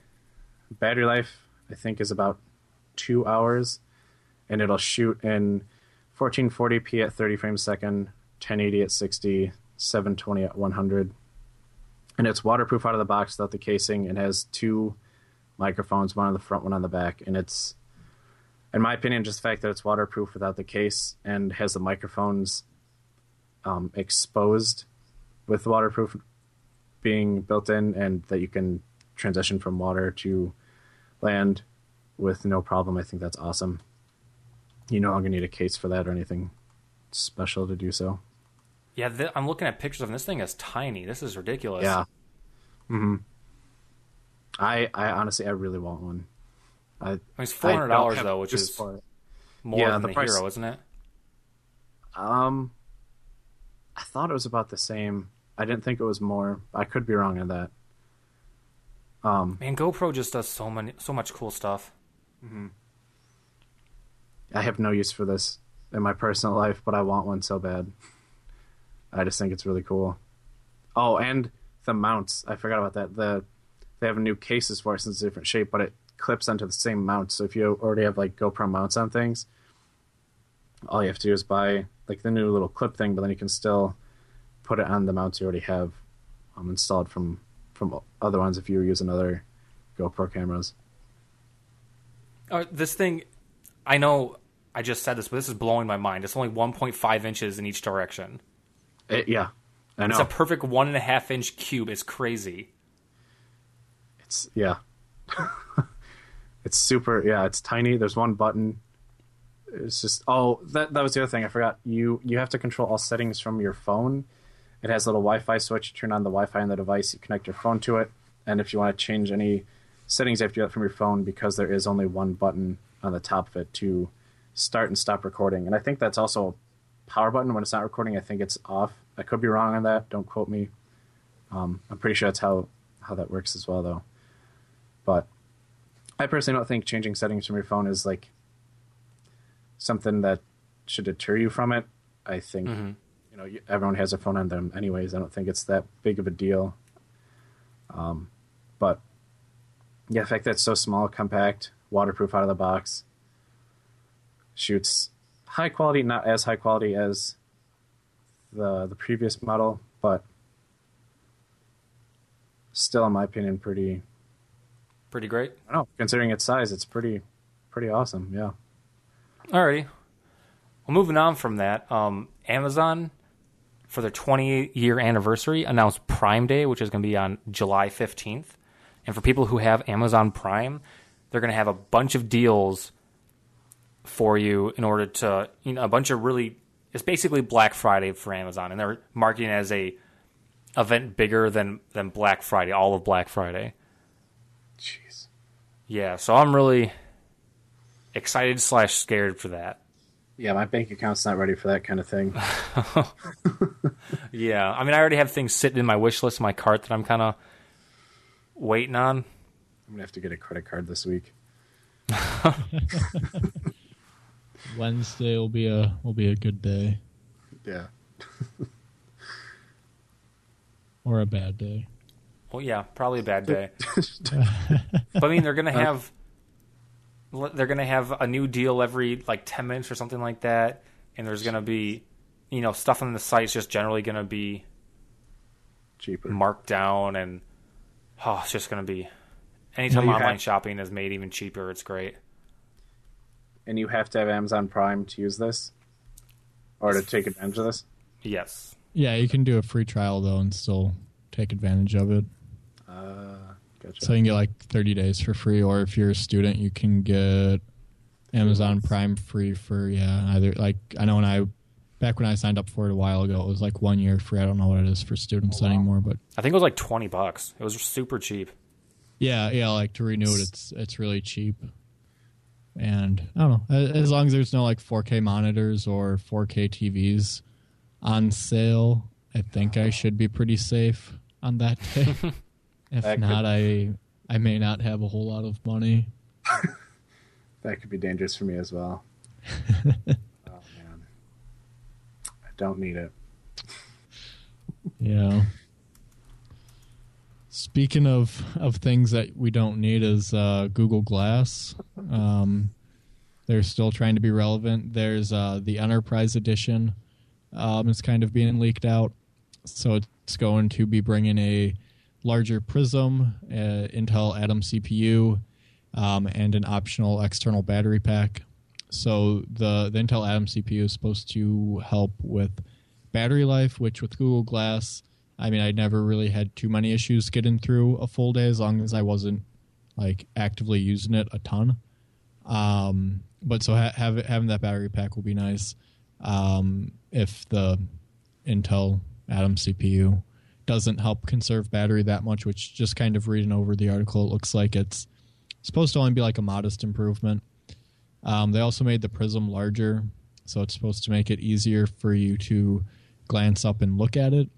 B: battery life, I think, is about two hours, and it'll shoot in 1440p at 30 frames a second, 1080 at 60, 720 at 100 and it's waterproof out of the box without the casing. And has two microphones one on the front one on the back. And it's in my opinion just the fact that it's waterproof without the case and has the microphones um, exposed with waterproof being built in and that you can transition from water to land with no problem i think that's awesome. You no longer need a case for that or anything special to do so
A: Yeah, th- I'm looking at pictures of. This thing is tiny. This is ridiculous.
B: Yeah. Hmm. I I honestly I really want one. I,
A: I mean, it's four hundred dollars though, which is more
B: Yeah,
A: than
B: the
A: the,
B: price-
A: hero, isn't it?
B: Um, I thought it was about the same. I didn't think it was more. I could be wrong on that. Um,
A: Man, GoPro just does so many, so much cool stuff. Mhm.
B: I have no use for this in my personal life, but I want one so bad. I just think it's really cool. Oh, and the mounts. I forgot about that. The they have new cases for it since it's a different shape, but it clips onto the same mount. So if you already have like GoPro mounts on things, all you have to do is buy like the new little clip thing, but then you can still put it on the mounts you already have um, installed from from other ones if you're using other GoPro cameras.
A: Uh, this thing, I know I just said this, but this is blowing my mind. It's only 1.5 inches in each direction.
B: It, yeah, I know.
A: It's a perfect one and a half inch cube. It's crazy.
B: It's yeah. it's super yeah, it's tiny. There's one button. It's just oh that that was the other thing I forgot. You you have to control all settings from your phone. It has a little Wi-Fi switch. You turn on the Wi-Fi on the device. You connect your phone to it, and if you want to change any settings, you have to do that from your phone because there is only one button on the top of it to start and stop recording. And I think that's also power button when it's not recording. I think it's off. I could be wrong on that. Don't quote me. Um, I'm pretty sure that's how how that works as well, though. But I personally don't think changing settings from your phone is like something that should deter you from it. I think you know everyone has a phone on them anyways. I don't think it's that big of a deal. Um, but yeah, the fact that it's so small, compact, waterproof out of the box, shoots high quality, not as high quality as the the previous model, but still, in my opinion, pretty
A: Pretty great.
B: I don't know. Considering its size, it's pretty, pretty awesome. Yeah.
A: Alrighty. Well, moving on from that, um, Amazon for their 20 year anniversary announced Prime Day, which is going to be on July 15th. And for people who have Amazon Prime, they're going to have a bunch of deals for you in order to, you know, a bunch of really, it's basically Black Friday for Amazon, and they're marketing it as a event bigger than than Black Friday, all of Black Friday.
B: Jeez.
A: Yeah, so I'm really excited slash scared for that.
B: Yeah, my bank account's not ready for that kind of thing.
A: Yeah, I mean, I already have things sitting in my wish list, in my cart that I'm kind of waiting on.
B: I'm gonna have to get a credit card this week.
C: Wednesday will be a will be a good day
B: Yeah.
C: or a bad day.
A: Well, yeah, probably a bad day. but I mean, they're gonna uh, have they're gonna have a new deal every like ten minutes or something like that, and there's gonna be you know stuff on the site's just generally gonna be
B: Cheaper.
A: marked down, and oh, it's just gonna be. Anytime
B: Well, you
A: online
B: have-
A: shopping is made even cheaper, it's great.
B: And you have to have Amazon Prime to use this, or to take advantage of this.
A: Yes.
C: Yeah, you can do a free trial though and still take advantage of it.
B: Uh, gotcha.
C: So you can get like 30 days for free, or if you're a student, you can get Amazon. Prime free for yeah. Either like I know when I back when I signed up for it a while ago, it was like one year free. I don't know what it is for students
B: Oh, wow.
C: anymore, but
A: I think it was like twenty bucks. It was super cheap.
C: yeah, yeah. Like to renew it, it's it's really cheap. And I don't know, as long as there's no like 4K monitors or 4K TVs on sale, I think I should be pretty safe on that day. if
B: That could-
C: not, I I may not have a whole lot of money.
B: That could be dangerous for me as well. oh man, I don't need it.
C: Yeah. Speaking of of things that we don't need is uh, Google Glass. Um, they're still trying to be relevant. There's uh, the Enterprise Edition. Um, it's kind of being leaked out, so it's going to be bringing a larger Prism, uh, Intel Atom CPU, um, and an optional external battery pack. So the the Intel Atom CPU is supposed to help with battery life, which with Google Glass, I mean, I never really had too many issues getting through a full day as long as I wasn't like actively using it a ton. Um, but so ha- have, having that battery pack will be nice. Um, if the Intel Atom CPU doesn't help conserve battery that much, which just kind of reading over the article, it looks like it's supposed to only be like a modest improvement. Um, they also made the prism larger, so it's supposed to make it easier for you to glance up and look at it.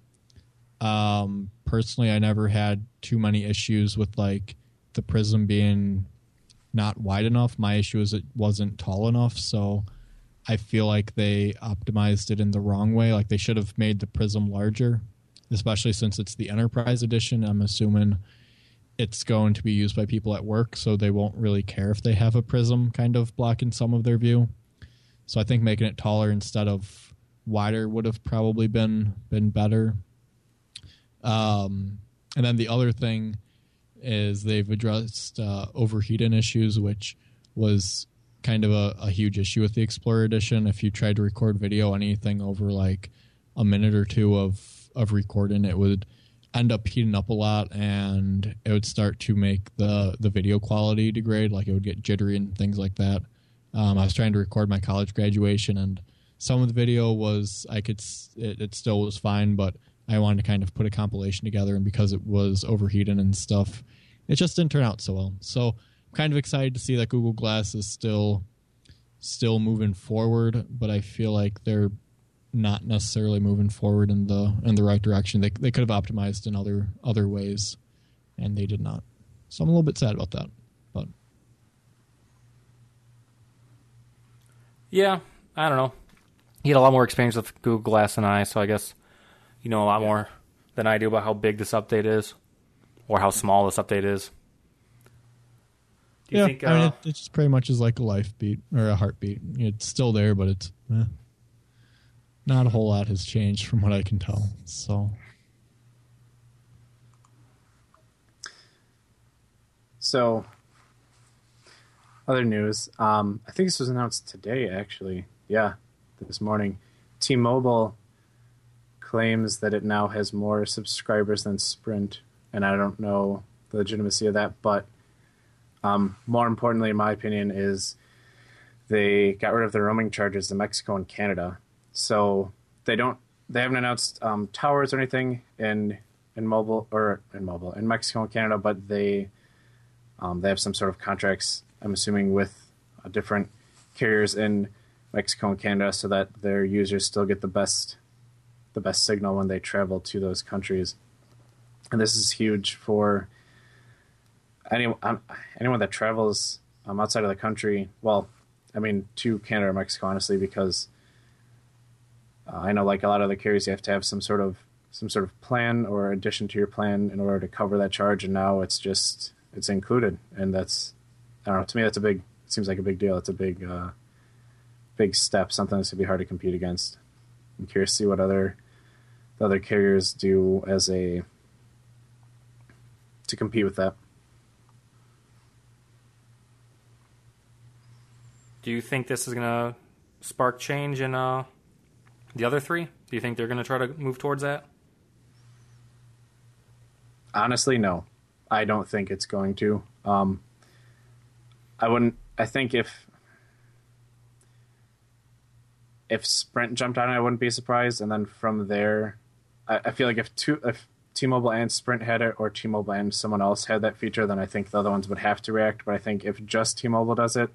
C: Um, personally, I never had too many issues with like the prism being not wide enough. My issue is it wasn't tall enough, so I feel like they optimized it in the wrong way. Like they should have made the prism larger, especially since it's the enterprise edition. I'm assuming it's going to be used by people at work, so they won't really care if they have a prism kind of blocking some of their view. So I think making it taller instead of wider would have probably been been better. Um, and then the other thing is they've addressed uh, overheating issues, which was kind of a, a, huge issue with the Explorer Edition. If you tried to record video, anything over like a minute or two of of recording, it would end up heating up a lot, and it would start to make the the video quality degrade. Like it would get jittery and things like that. Um, I was trying to record my college graduation, and some of the video was I could it, it still was fine, but I wanted to kind of put a compilation together, and because it was overheating and stuff, it just didn't turn out so well. So I'm kind of excited to see that Google Glass is still still moving forward, but I feel like they're not necessarily moving forward in the in the right direction. They they could have optimized in other other ways, and they did not. So I'm a little bit sad about that. But
A: yeah, I don't know. He had a lot more experience with Google Glass than I, so I guess you know a lot more than I do about how big this update is, or how small this update is.
C: Do you yeah, think, uh, I mean, uh, it, it, just pretty much is like a life beat or a heartbeat. It's still there, but it's eh, not a whole lot has changed from what I can tell. So,
B: so other news. Um, I think this was announced today, actually. Yeah, this morning. T-Mobile claims that it now has more subscribers than Sprint, and I don't know the legitimacy of that. But um, more importantly, in my opinion, is they got rid of the roaming charges in Mexico and Canada. So they don't, they haven't announced um, towers or anything in in mobile or in mobile in Mexico and Canada, but they um, they have some sort of contracts. I'm assuming with uh, different carriers in Mexico and Canada, so that their users still get the best the best signal when they travel to those countries. And this is huge for anyone um, anyone that travels um, outside of the country. Well, I mean to Canada or Mexico, honestly, because uh, I know like a lot of the carriers, you have to have some sort of some sort of plan or addition to your plan in order to cover that charge. And now it's just it's included, and that's I don't know. To me, that's a big. Seems like a big deal. It's a big, uh, big step. Something that's gonna be hard to compete against. I'm curious to see what other the other carriers do as a to compete with that.
A: Do you think this is gonna spark change in uh, the other three? Do you think they're gonna try to move towards that?
B: Honestly, no. I don't think it's going to. Um, I wouldn't. I think if if Sprint jumped on it, I wouldn't be surprised. And then from there, I, I feel like if two if T-Mobile and Sprint had it, or T-Mobile and someone else had that feature, then I think the other ones would have to react. But I think if just T-Mobile does it,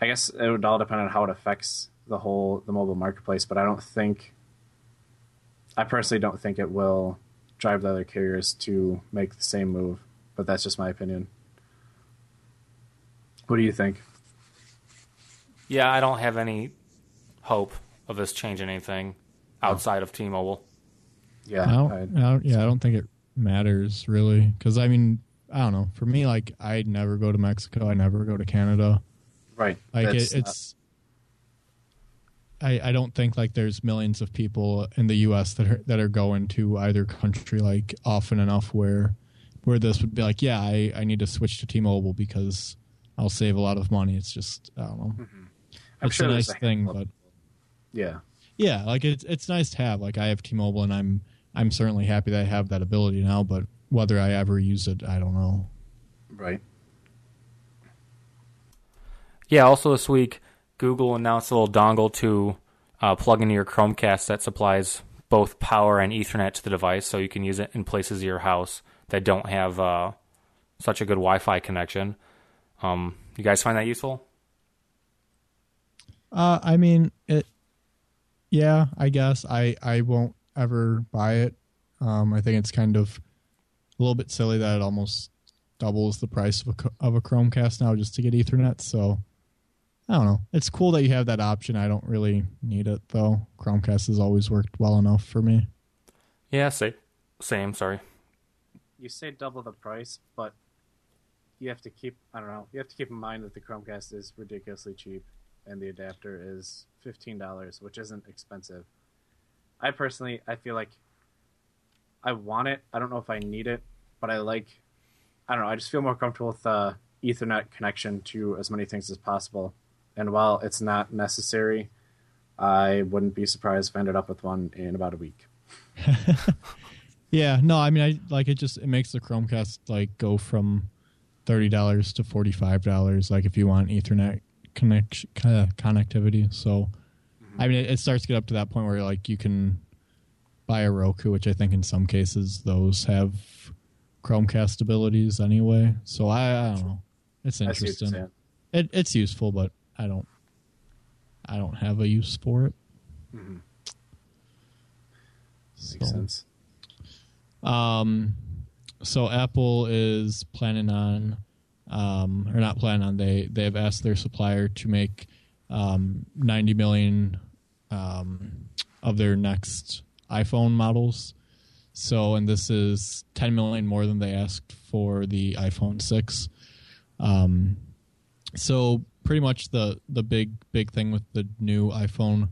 B: I guess it would all depend on how it affects the whole the mobile marketplace. But I don't think, I personally don't think it will drive the other carriers to make the same move. But that's just my opinion. What do you think?
A: Yeah, I don't have any hope of this changing anything outside of T-Mobile.
B: Yeah,
C: I don't, I don't, yeah, I don't think it matters really because I mean, I don't know. For me, like, I never go to Mexico. I never go to Canada.
B: Right.
C: Like it, it's. I, I don't think like there's millions of people in the U.S. that are that are going to either country like often enough where where this would be like yeah I, I need to switch to T-Mobile because I'll save a lot of money. It's just I don't know. Mm-hmm. I'm it's sure a nice a thing, but
B: yeah,
C: yeah, like it's it's nice to have. Like I have T-Mobile, and I'm I'm certainly happy that I have that ability now. But whether I ever use it, I don't know.
B: Right.
A: Yeah. Also, this week, Google announced a little dongle to uh, plug into your Chromecast that supplies both power and Ethernet to the device, so you can use it in places of your house that don't have uh, such a good Wi-Fi connection. Um, you guys find that useful?
C: Uh, I mean, it. Yeah, I guess I I won't ever buy it. Um, I think it's kind of a little bit silly that it almost doubles the price of a of a Chromecast now just to get Ethernet. So I don't know. It's cool that you have that option. I don't really need it though. Chromecast has always worked well enough for me.
A: Yeah, same. Same. Sorry.
B: You say double the price, but you have to keep. I don't know. You have to keep in mind that the Chromecast is ridiculously cheap, and the adapter is fifteen dollars, which isn't expensive. I personally, I feel like I want it. I don't know if I need it, but I like. I don't know. I just feel more comfortable with the Ethernet connection to as many things as possible. And while it's not necessary, I wouldn't be surprised if I ended up with one in about a week.
C: yeah, no, I mean, I like it. Just it makes the Chromecast like go from thirty dollars to forty five dollars. Like if you want Ethernet connect uh, connectivity. So, mm-hmm. I mean, it, it starts to get up to that point where like you can buy a Roku, which I think in some cases those have Chromecast abilities anyway. So I, I don't know. It's interesting. It, it's useful, but I don't. I don't have a use for it.
B: Mm-hmm. Makes sense.
C: Um, so Apple is planning on, um, or not planning on. They they have asked their supplier to make um, 90 million um, of their next iPhone models. So, and this is 10 million more than they asked for the iPhone 6. Um, so pretty much the the big big thing with the new iPhone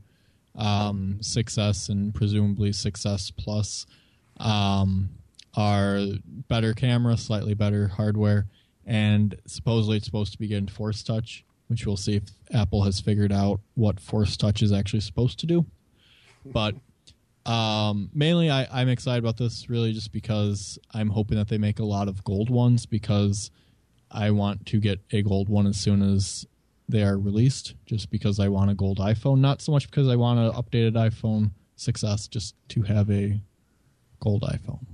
C: um, 6s and presumably 6s Plus um, are better camera, slightly better hardware, and supposedly it's supposed to be getting Force Touch, which we'll see if Apple has figured out what Force Touch is actually supposed to do. But um, mainly, I, I'm excited about this really just because I'm hoping that they make a lot of gold ones because I want to get a gold one as soon as they are released, just because I want a gold iPhone. Not so much because I want an updated iPhone 6s, just to have a gold iPhone.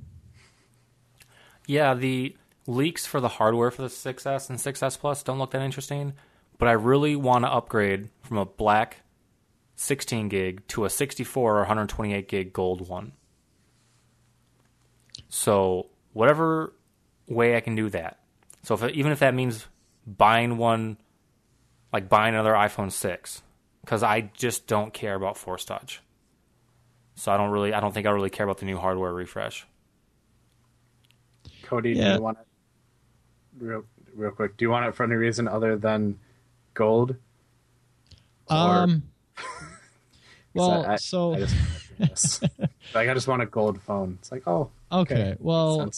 A: Yeah, the leaks for the hardware for the 6s and 6s Plus don't look that interesting, but I really want to upgrade from a black 16 gig to a 64 or 128 gig gold one. So whatever way I can do that. So if even if that means buying one, like buying another iPhone six, because I just don't care about Force Touch. So I don't really, I don't think I really care about the new hardware refresh.
B: Cody, yeah. do you want it real, real quick? Do you want it for any reason other than gold?
C: Um. Well, I, so I
B: just, like I just want a gold phone. It's like, oh,
C: okay. okay. Well,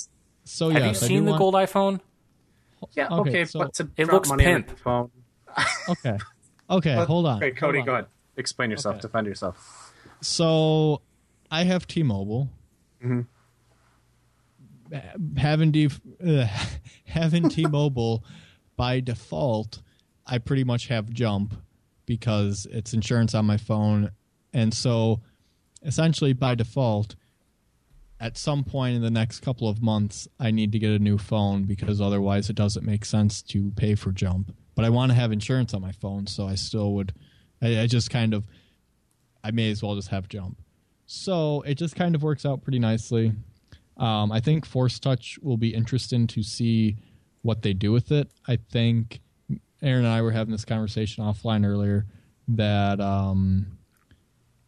C: so yeah, have
A: you seen the
C: want...
A: gold iPhone?
B: Yeah, okay, okay so but
A: it looks pimp.
B: phone.
C: okay, okay, but, hold on.
B: Okay, Cody,
C: on.
B: go ahead. Explain yourself. Okay. Defend yourself.
C: So, I have T-Mobile.
B: Mm-hmm.
C: Having D, uh, having T-Mobile by default, I pretty much have Jump because it's insurance on my phone and so, essentially, by default, at some point in the next couple of months, I need to get a new phone because otherwise it doesn't make sense to pay for Jump. But I want to have insurance on my phone, so I still would. I, I just kind of, I may as well just have Jump. So it just kind of works out pretty nicely. Um, I think Force Touch will be interesting to see what they do with it. I think Aaron and I were having this conversation offline earlier that um,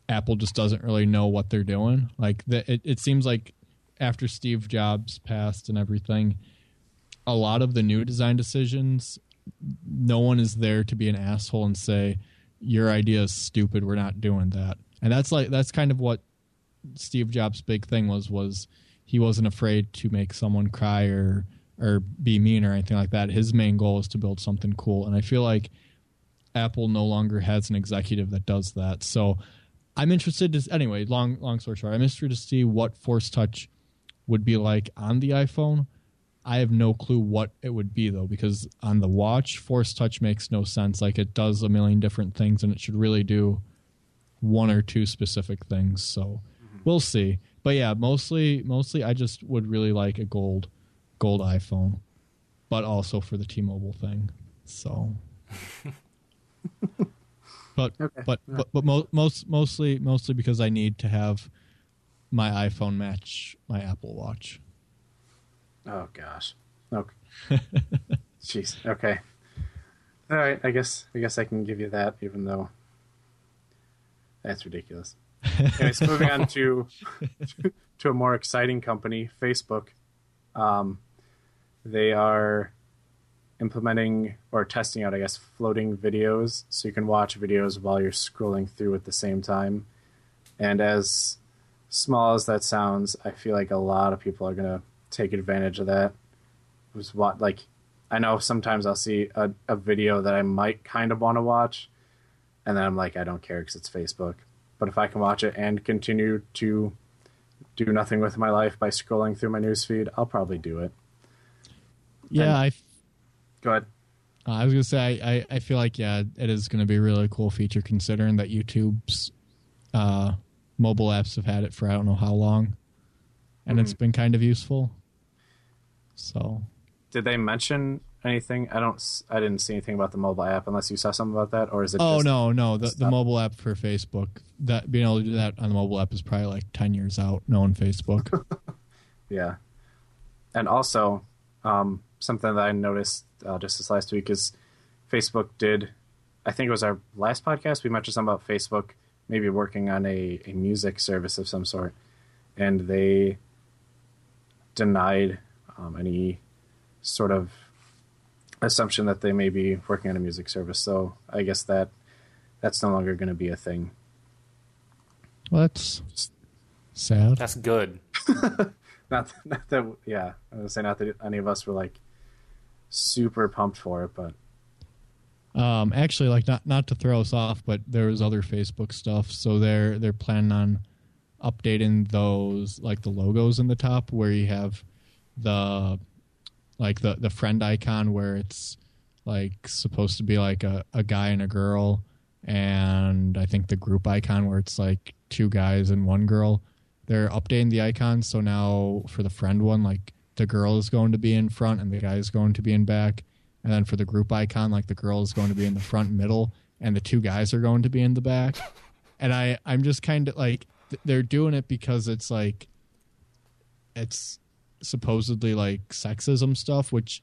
C: Apple just doesn't really know what they're doing. Like the, it, it seems like after Steve Jobs passed and everything, a lot of the new design decisions, no one is there to be an asshole and say your idea is stupid. We're not doing that. And that's like that's kind of what Steve Jobs' big thing was was he wasn't afraid to make someone cry or or be mean or anything like that. His main goal is to build something cool. And I feel like Apple no longer has an executive that does that. So I'm interested to anyway. Long long story short, I'm interested to see what Force Touch would be like on the iPhone. I have no clue what it would be though, because on the watch, Force Touch makes no sense. Like it does a million different things, and it should really do one or two specific things. So. We'll see. But yeah, mostly mostly I just would really like a gold gold iPhone. but also for the T-Mobile thing. So, but
B: Okay.
C: but but, but mo- most mostly mostly because I need to have my iPhone match my Apple Watch.
B: Oh gosh. Okay. Jeez. Okay. All right. I guess I guess I can give you that, even though that's ridiculous. Anyways, moving on to to a more exciting company, Facebook. Um, they are implementing or testing out, I guess, floating videos, so you can watch videos while you're scrolling through at the same time. And as small as that sounds, I feel like a lot of people are gonna take advantage of that. It was what like I know sometimes I'll see a, a video that I might kind of want to watch, and then I'm like, I don't care because it's Facebook. But if I can watch it and continue to do nothing with my life by scrolling through my newsfeed, I'll probably do it.
C: Yeah, I
B: Go ahead.
C: Uh, I was gonna say I, I, I feel like yeah it is gonna be a really cool feature considering that YouTube's uh, mobile apps have had it for I don't know how long, and it's
B: Mhm.
C: been kind of useful. So
B: Did they mention anything? I don't. I didn't see anything about the mobile app unless you saw something about that, or is it?
C: oh no no the the mobile app for Facebook that being able to do that on the mobile app is probably like ten years out knowing Facebook.
B: Yeah. And also, um, something that I noticed uh, just this last week is Facebook did, I think it was our last podcast, we mentioned something about Facebook maybe working on a, a music service of some sort. And they denied um, any sort of assumption that they may be working on a music service. So I guess that that's no longer going to be a thing.
C: well, that's sad.
A: That's good.
B: not, not that yeah i was gonna say not that any of us were like super pumped for it but
C: Um, actually, like not not to throw us off, but there was other Facebook stuff. So they're they're planning on updating those like the logos in the top where you have the like the the friend icon where it's like supposed to be like a, a guy and a girl and I think the group icon where it's like two guys and one girl. They're updating the icons so now for the friend one like the girl is going to be in front and the guy is going to be in back and then for the group icon like the girl is going to be in the front middle and the two guys are going to be in the back and i i'm just kind of like th- they're doing it because it's like it's supposedly like sexism stuff which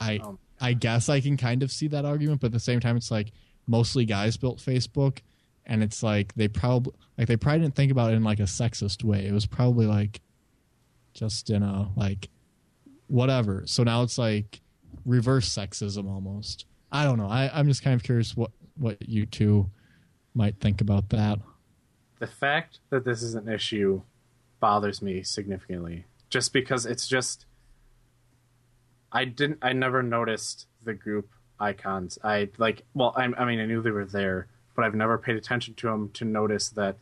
C: i
B: Um,
C: i guess i can kind of see that argument but at the same time it's like mostly guys built facebook and it's like they probably like they probably didn't think about it in like a sexist way. It was probably like just in a like whatever. So now it's like reverse sexism almost. I don't know. I, i'm just kind of curious what what you two might think about that.
B: The fact that this is an issue bothers me significantly just because it's just i didn't i never noticed the group icons. I like well I, I mean i knew they were there but i've never paid attention to them to notice that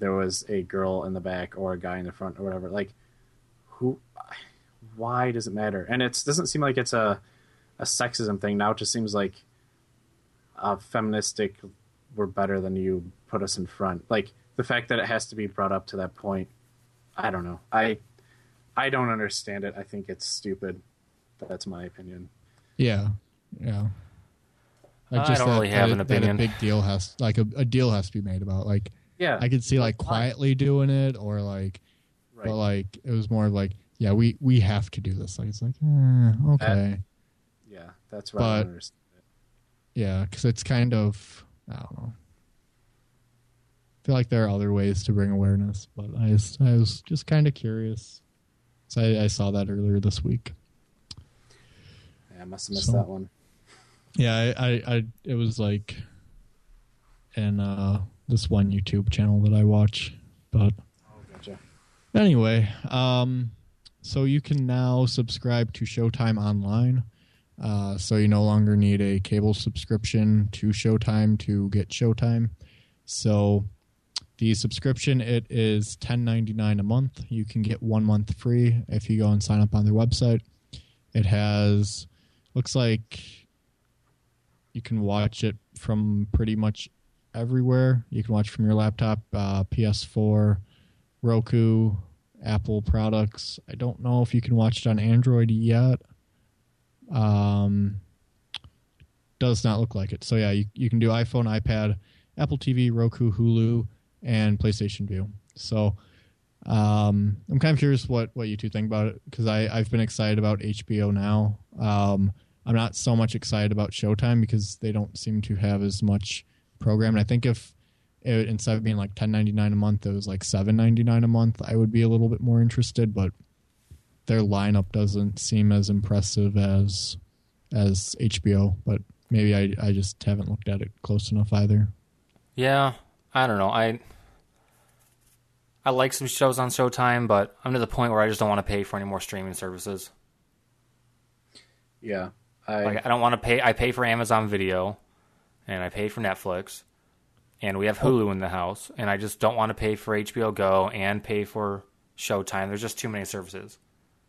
B: there was a girl in the back or a guy in the front or whatever. Like who why does it matter? And it doesn't seem like it's a a sexism thing. Now it just seems like a feministic we're better than you put us in front. Like the fact that it has to be brought up to that point i don't know. I i don't understand it. I think it's stupid. That's my opinion.
C: Yeah. Yeah.
A: I just don't really have
C: that,
A: an
C: that
A: opinion.
C: a big deal has like a, a deal has to be made about like
B: yeah.
C: I could see like quietly doing it or like
B: right.
C: but like it was more like yeah we we have to do this. Like it's like eh, okay.
B: Yeah that's what i
C: but-
B: don't understand
C: Yeah, because it's kind of I don't know. I feel like there are other ways to bring awareness, but I just, I was just kind of curious. So I, I saw that earlier this week.
B: yeah, i must have missed
C: So-
B: that one
C: Yeah, I, I, I it was like in uh, this one YouTube channel that I watch. But
B: oh gotcha
C: anyway, um, so you can now subscribe to Showtime online. Uh, so you no longer need a cable subscription to Showtime to get Showtime. So the subscription it is ten ninety nine a month. You can get one month free if you go and sign up on their website. It has looks like you can watch it from pretty much everywhere. You can watch from your laptop, uh, PS4, Roku, Apple products. I don't know if you can watch it on Android yet. Um, does not look like it. So yeah, you, you can do iPhone, iPad, Apple TV, Roku, Hulu, and PlayStation Vue. So um, I'm kind of curious what, what you two think about it because I've been excited about HBO now. Um, I'm not so much excited about Showtime because they don't seem to have as much program. And I think if it, instead of being like 10.99 a month, it was like 7.99 a month, I would be a little bit more interested. But their lineup doesn't seem as impressive as as HBO. But maybe I I just haven't looked at it close enough either.
A: Yeah, I don't know. I I like some shows on Showtime, but I'm to the point where I just don't want to pay for any more streaming services.
B: Yeah, I
A: Like I don't want to pay. I pay for Amazon Video, and I pay for Netflix, and we have oh. Hulu in the house, and I just don't want to pay for HBO Go and pay for Showtime. There's just too many services.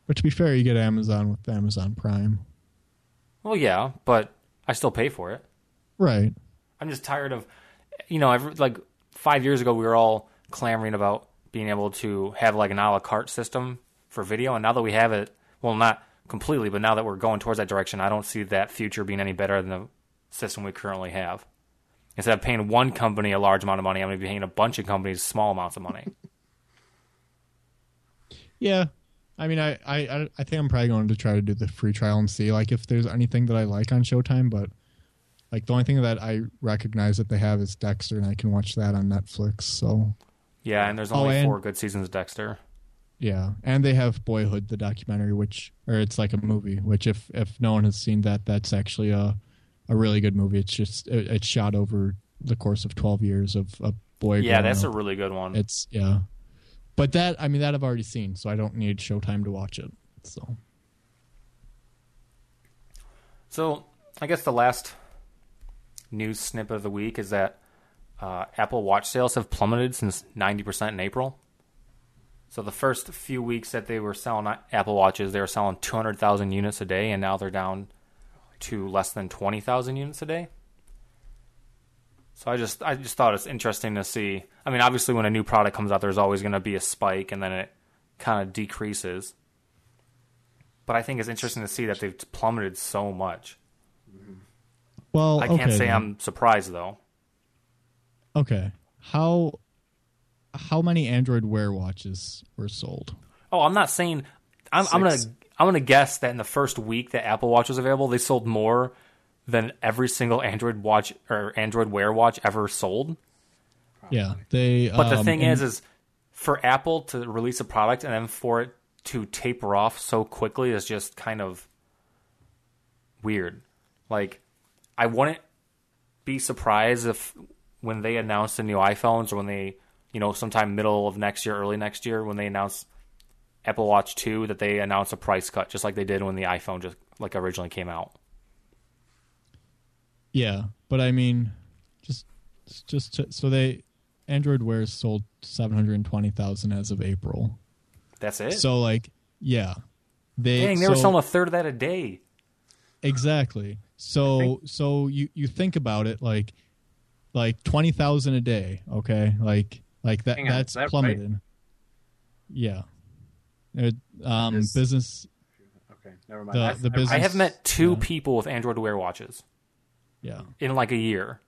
C: But to be fair, you get Amazon with Amazon Prime.
A: Well, yeah, but I still pay for it.
C: Right.
A: I'm just tired of, you know, every, like five years ago we were all clamoring about being able to have like an a la carte system for video, and now that we have it, well, not completely, but now that we're going towards that direction, I don't see that future being any better than the system we currently have. Instead of paying one company a large amount of money, I'm going to be paying a bunch of companies small amounts of money.
C: Yeah. I mean, I, I, I think I'm probably going to try to do the free trial and see like if there's anything that I like on Showtime. But like the only thing that I recognize that they have is Dexter, and I can watch that on Netflix. So
A: Yeah, and there's
C: Oh,
A: only
C: and-
A: four good seasons of Dexter.
C: yeah, and they have Boyhood, the documentary, which or it's like a movie. Which if if no one has seen that, that's actually a a really good movie. It's just it, it's shot over the course of 12 years of a boy.
A: Yeah, that's a really good one.
C: It's yeah, but that I mean that I've already seen, so I don't need Showtime to watch it. So
A: So I guess the last news snippet of the week is that uh, Apple Watch sales have plummeted since 90% in April. So the first few weeks that they were selling Apple Watches, they were selling 200,000 units a day, and now they're down to less than 20,000 units a day. So I just I just thought it's interesting to see. I mean, obviously, when a new product comes out, there's always going to be a spike, and then it kind of decreases. But I think it's interesting to see that they've plummeted so much.
C: Well,
A: I can't
C: okay,
A: say
C: then.
A: I'm surprised though.
C: Okay. How how many Android Wear watches were sold?
A: Oh, I'm not saying. I'm, I'm gonna I'm gonna guess that in the first week that Apple Watch was available, they sold more than every single Android watch or Android Wear watch ever sold.
C: Yeah, they.
A: But the
C: um,
A: thing is, is for Apple to release a product and then for it to taper off so quickly is just kind of weird. Like, I wouldn't be surprised if when they announce the new iPhones or when they, you know, sometime middle of next year, early next year, when they announce Apple Watch 2, that they announce a price cut, just like they did when the iPhone just like originally came out.
C: yeah, but I mean, just just to, so they Android Wear sold seven hundred twenty thousand as of April.
A: That's it.
C: So like, yeah, they
A: Dang, they were selling a third of that a day.
C: Exactly. So so you you think about it like like twenty thousand a day, okay? Like like that
B: Hang on,
C: that's
B: is that right?
C: plummeted. Yeah. It, um
B: Is-
C: business
B: Okay, never mind.
C: The-
B: I-
C: the
B: I-
C: business-
A: I have met two
C: Yeah.
A: people with Android Wear watches
C: yeah.
A: in like a year.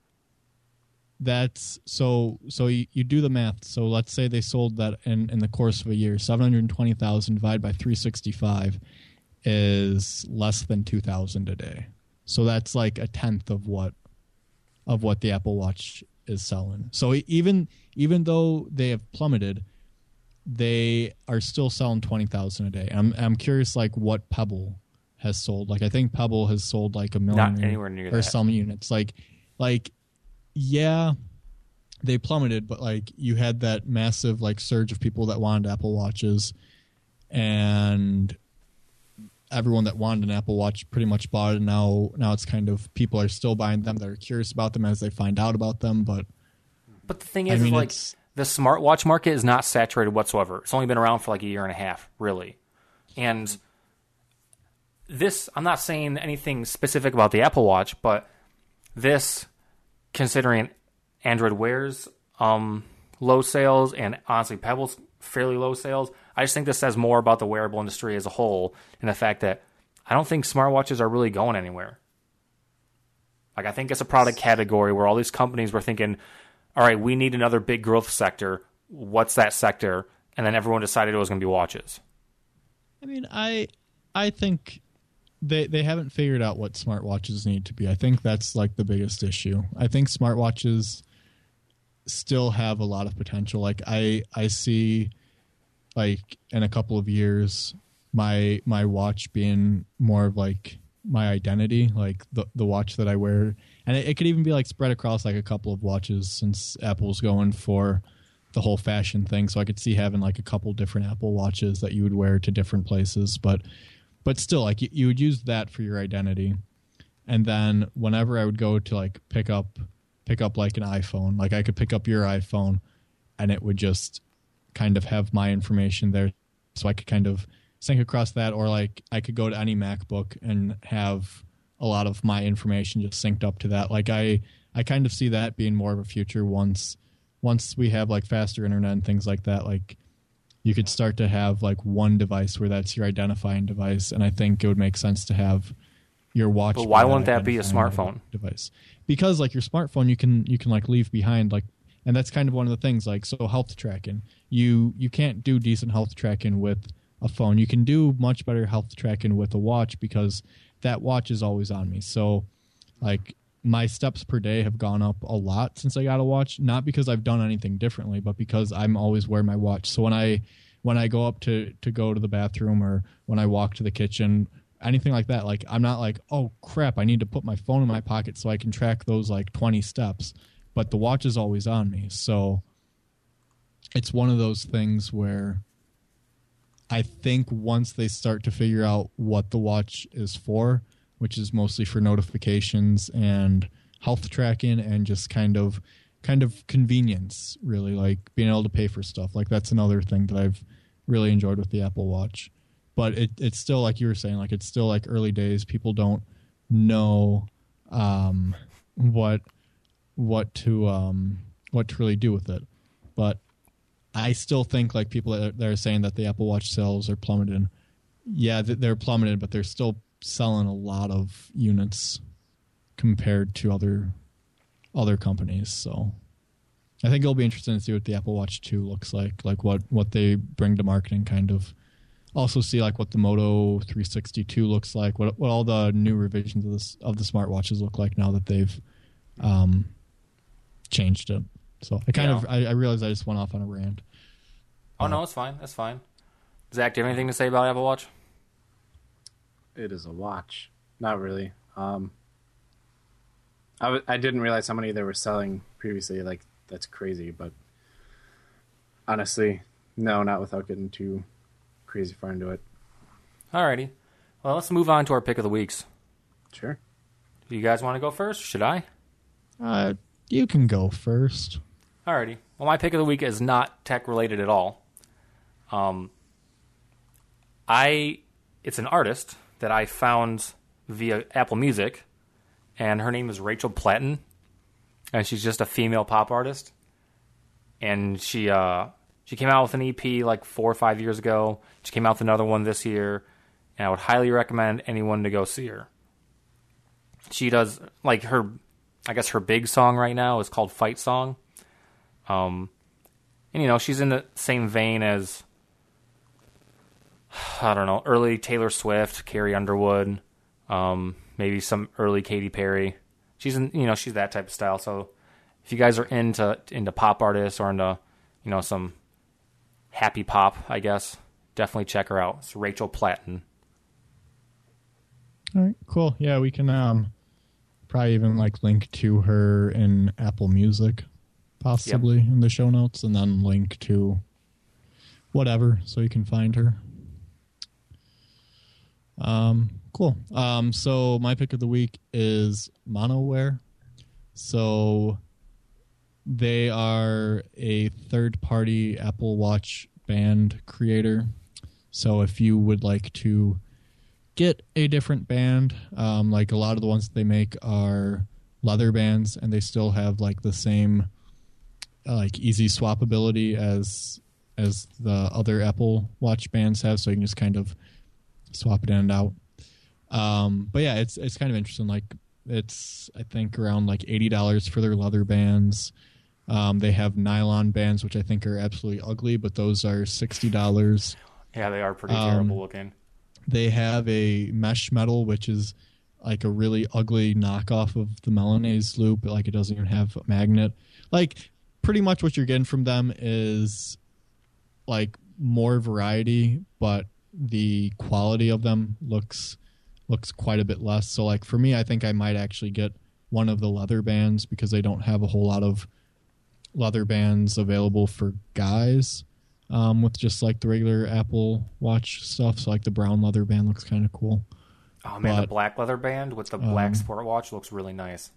C: That's so so you, you do the math. So let's say they sold that in in the course of a year. 720,000 divided by 365 is less than 2,000 a day. So that's like a tenth of what of what the Apple Watch is selling. So even even though they have plummeted, they are still selling 20,000 a day. I'm I'm curious like what Pebble has sold. Like I think Pebble has sold like a million
A: Not anywhere near
C: or
A: that.
C: some units. Like like yeah, they plummeted, but like you had that massive like surge of people that wanted Apple Watches, and everyone that wanted an Apple Watch pretty much bought it. Now now it's kind of people are still buying them. They're curious about them as they find out about them, but
A: But the thing is, is
C: mean,
A: like the smartwatch market is not saturated whatsoever. It's only been around for like a year and a half, really. And this, I'm not saying anything specific about the Apple Watch, but this, considering Android Wear's um, low sales and honestly Pebble's fairly low sales, I just think this says more about the wearable industry as a whole and the fact that I don't think smartwatches are really going anywhere. Like I think it's a product category where all these companies were thinking, all right, we need another big growth sector. What's that sector? And then everyone decided it was going to be watches.
C: I mean, I I think they they haven't figured out what smartwatches need to be. I think that's like the biggest issue. I think smartwatches still have a lot of potential. Like I I see like in a couple of years my my watch being more of like my identity, like the the watch that I wear, and it, it could even be like spread across like a couple of watches since Apple's going for the whole fashion thing. So I could see having like a couple different Apple watches that you would wear to different places, but but still, like you, you would use that for your identity. And then whenever I would go to like pick up pick up like an iPhone, like I could pick up your iPhone, and it would just kind of have my information there, so I could kind of sync across that, or like I could go to any MacBook and have a lot of my information just synced up to that. Like I, I kind of see that being more of a future once, once we have like faster internet and things like that. Like you could start to have like one device where that's your identifying device, and I think it would make sense to have your watch.
A: But why wouldn't that be a smartphone
C: device? Because like your smartphone, you can you can like leave behind like, and that's kind of one of the things. Like so, health tracking. You you can't do decent health tracking with a phone. You can do much better health tracking with a watch because that watch is always on me. So, like my steps per day have gone up a lot since I got a watch. Not because I've done anything differently, but because I'm always wearing my watch. So when I when I go up to to go to the bathroom or when I walk to the kitchen, anything like that, like I'm not like, oh crap, I need to put my phone in my pocket so I can track those like 20 steps. But the watch is always on me, so it's one of those things where I think once they start to figure out what the watch is for, which is mostly for notifications and health tracking and just kind of kind of convenience, really like being able to pay for stuff. Like that's another thing that I've really enjoyed with the Apple Watch. But it, it's still like you were saying, like it's still like early days. People don't know um, what what to um, what to really do with it. But I still think like people that are, saying that the Apple Watch sales are plummeted. Yeah, they're plummeted, but they're still selling a lot of units compared to other other companies. So I think it'll be interesting to see what the Apple Watch 2 looks like, like what what they bring to marketing kind of. Also see like what the Moto 362 looks like, what what all the new revisions of this of the smartwatches look like now that they've um, changed it. So I kind yeah. of I, I realized I just went off on a rant.
A: Oh no, it's fine. That's fine. Zack, do you have anything to say about Apple Watch?
B: It is a watch. Not really. Um, I w- I didn't realize how many they were selling previously. Like that's crazy, but honestly, no, not without getting too crazy far into it.
A: Alrighty. Well, let's move on to our pick of the weeks.
B: Sure.
A: Do you guys want to go first? Should I?
C: Uh, you can go first.
A: Alrighty. Well, my pick of the week is not tech related at all. Um, I it's an artist that I found via Apple Music, and her name is Rachel Platten, and she's just a female pop artist. And she uh, she came out with an EP like four or five years ago. She came out with another one this year, and I would highly recommend anyone to go see her. She does like her, I guess her big song right now is called Fight Song um, and you know, she's in the same vein as I don't know, early Taylor Swift, Carrie Underwood, um, maybe some early Katy Perry. She's in, you know, she's that type of style. So if you guys are into into pop artists or into, you know, some happy pop, I guess, definitely check her out. It's Rachel Platten.
C: All right, cool. Yeah, we can um probably even like link to her in Apple Music possibly yep. in the show notes, and then link to whatever so you can find her. Um, cool. Um, so my pick of the week is MonoWear. So they are a third party Apple Watch band creator. So if you would like to get a different band, um, like a lot of the ones that they make are leather bands and they still have like the same like easy swappability as as the other Apple Watch bands have, so you can just kind of swap it in and out. Um, but yeah, it's it's kind of interesting. Like it's I think around like eighty dollars for their leather bands. Um, they have nylon bands, which I think are absolutely ugly, but those are sixty dollars.
A: Yeah, they are pretty
C: Um,
A: terrible looking.
C: They have a mesh metal, which is like a really ugly knockoff of the Milanese loop. Like it doesn't even have a magnet. Like pretty much what you're getting from them is like more variety, but the quality of them looks looks quite a bit less. So like for me, I think I might actually get one of the leather bands because they don't have a whole lot of leather bands available for guys um, with just like the regular Apple Watch stuff. So like the brown leather band looks kind of cool.
A: Oh man, the black leather band with the black
C: um,
A: sport watch looks really nice.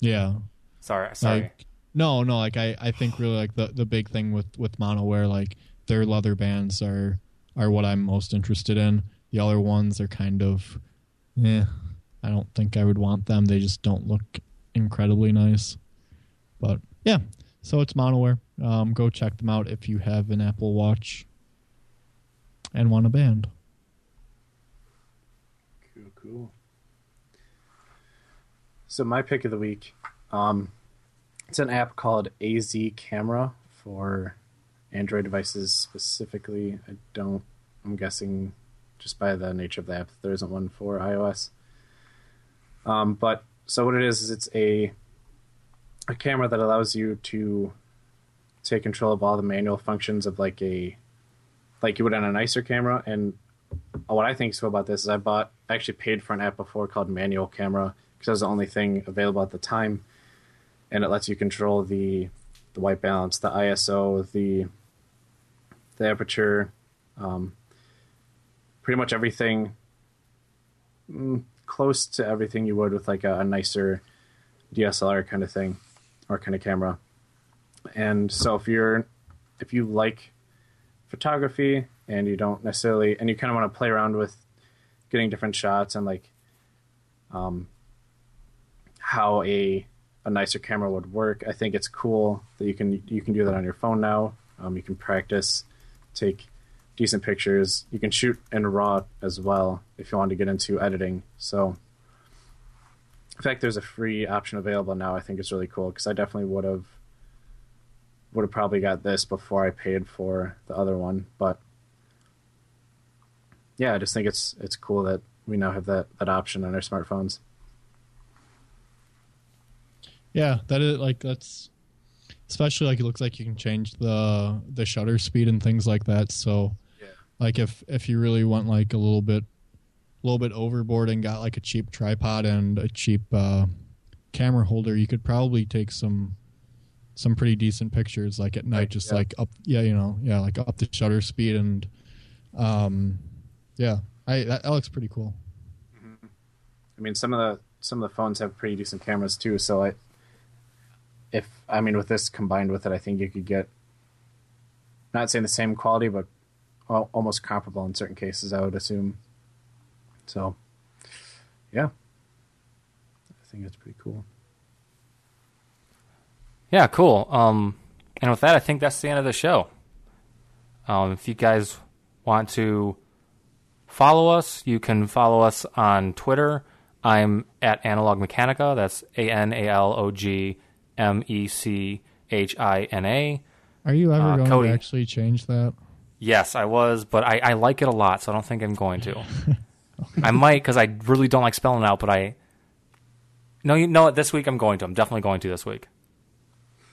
C: Yeah.
A: Sorry, sorry.
C: Like no, no, like I, I think really like the, the big thing with, with MonoWear, like their leather bands are are what I'm most interested in. The other ones are kind of yeah. I don't think I would want them. They just don't look incredibly nice. But yeah. So it's MonoWear. Um, go check them out if you have an Apple Watch and want a band.
B: Cool, cool. So my pick of the week, um, it's an app called AZ Camera for Android devices specifically. I don't. I'm guessing just by the nature of the app, there isn't one for iOS. Um, but so what it is is it's a a camera that allows you to take control of all the manual functions of like a like you would on a nicer camera and what I think is about this is I bought I actually paid for an app before called Manual Camera because that was the only thing available at the time, and it lets you control the the white balance, the ISO, the the aperture, um, pretty much everything mm, close to everything you would with like a, a nicer DSLR kind of thing or kind of camera. And so if you're if you like photography and you don't necessarily and you kind of want to play around with getting different shots and like um how a a nicer camera would work i think it's cool that you can you can do that on your phone now. Um, you can practice take decent pictures. You can shoot in raw as well if you want to get into editing. So in fact there's a free option available now i think it's really cool because i definitely would have would have probably got this before I paid for the other one. But yeah, I just think it's it's cool that we now have that, that option on our smartphones.
C: Yeah, that is like that's especially like it looks like you can change the the shutter speed and things like that. So
B: Yeah.
C: like if if you really want like a little bit little bit overboard and got like a cheap tripod and a cheap uh camera holder, you could probably take some some pretty decent pictures like at night
B: Right,
C: just
B: yeah.
C: like up yeah, you know, yeah, like up the shutter speed and um yeah. I that, that looks pretty cool.
B: I mean, some of the some of the phones have pretty decent cameras too. So I, if I mean, with this combined with it, I think you could get not saying the same quality, but almost comparable in certain cases. I would assume. So, yeah, I think it's pretty cool.
A: Yeah, cool. Um, and with that, I think that's the end of the show. Um, if you guys want to follow us, you can follow us on Twitter. I'm at Analog Mechanica. That's A N A L O G M E C H I N A.
C: Are you ever
A: Uh,
C: going
A: Cody.
C: to actually change that?
A: Yes, I was, but I, I like it a lot, so I don't think I'm going to. I might because I really don't like spelling it out, but I. No, you know what? This week I'm going to. I'm definitely going to this week,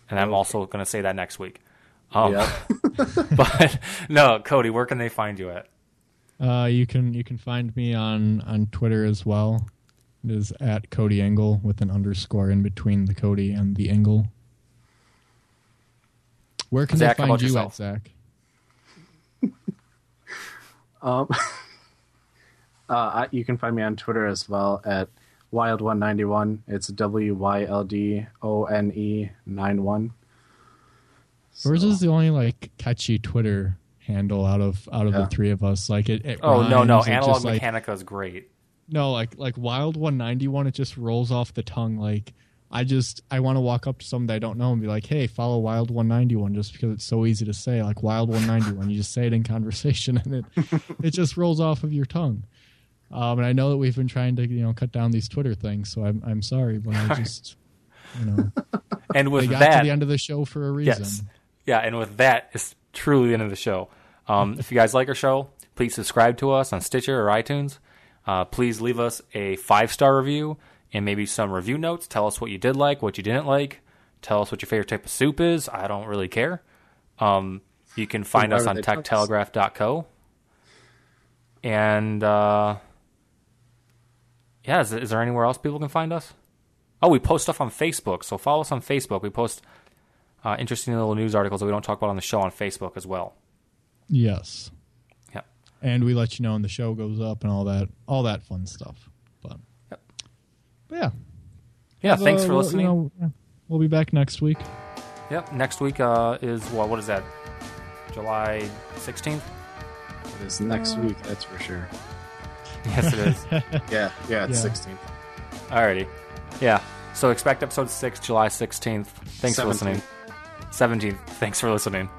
A: and I'm also going to say that next week. Um,
B: Yeah.
A: but no, Cody, where can they find you at?
C: Uh, you can you can find me on on Twitter as well. It is at Cody Engel with an underscore in between the Cody and the Engel. Where can
A: Zack,
C: they find you
A: yourself?
C: at Zack?
B: Um, uh, I, you can find me on Twitter as well at wild191. It's W Y L D O N E nine one.
C: Yours is the only like catchy Twitter handle out of out of
B: Yeah.
C: the three of us. Like it. it
A: Oh no, no,
C: rhymes, it
A: Analog
C: just, like-
A: is great.
C: No, like like Wild One Ninety One, it just rolls off the tongue. Like I just I want to walk up to someone that I don't know and be like, "Hey, follow Wild One Ninety One," just because it's so easy to say. Like Wild One Ninety One, you just say it in conversation and it it just rolls off of your tongue. Um, and I know that we've been trying to, you know, cut down these Twitter things, so I'm I'm sorry, but I just, you know,
A: And with
C: they got
A: that,
C: to the end of the show for a reason.
A: Yes. Yeah, and with that, it's truly the end of the show. Um, if you guys like our show, please subscribe to us on Stitcher or iTunes. Uh, please leave us a five star review and maybe some review notes. Tell us what you did like, what you didn't like. Tell us what your favorite type of soup is. I don't really care. Um, you can find us on
B: they tell us.
A: techtelegraph.co. And uh, yeah, is, is there anywhere else people can find us? Oh, we post stuff on Facebook, so follow us on Facebook. We post uh, interesting little news articles that we don't talk about on the show on Facebook as well.
C: Yes.
A: Yeah.
C: And we let you know when the show goes up and all that, all that fun stuff. But,
A: Yep.
C: but yeah.
A: Yeah, thanks
C: Uh,
A: for listening.
C: You know, we'll be back next week.
A: Yep, next week uh, is what? What is that? July 16th?
B: It is next week, that's for sure.
A: Yes, it is.
B: Yeah, yeah, it's
C: Yeah.
B: 16th.
A: Alrighty. Yeah. So expect episode 6, July 16th. Thanks for listening. 17th. Thanks for listening.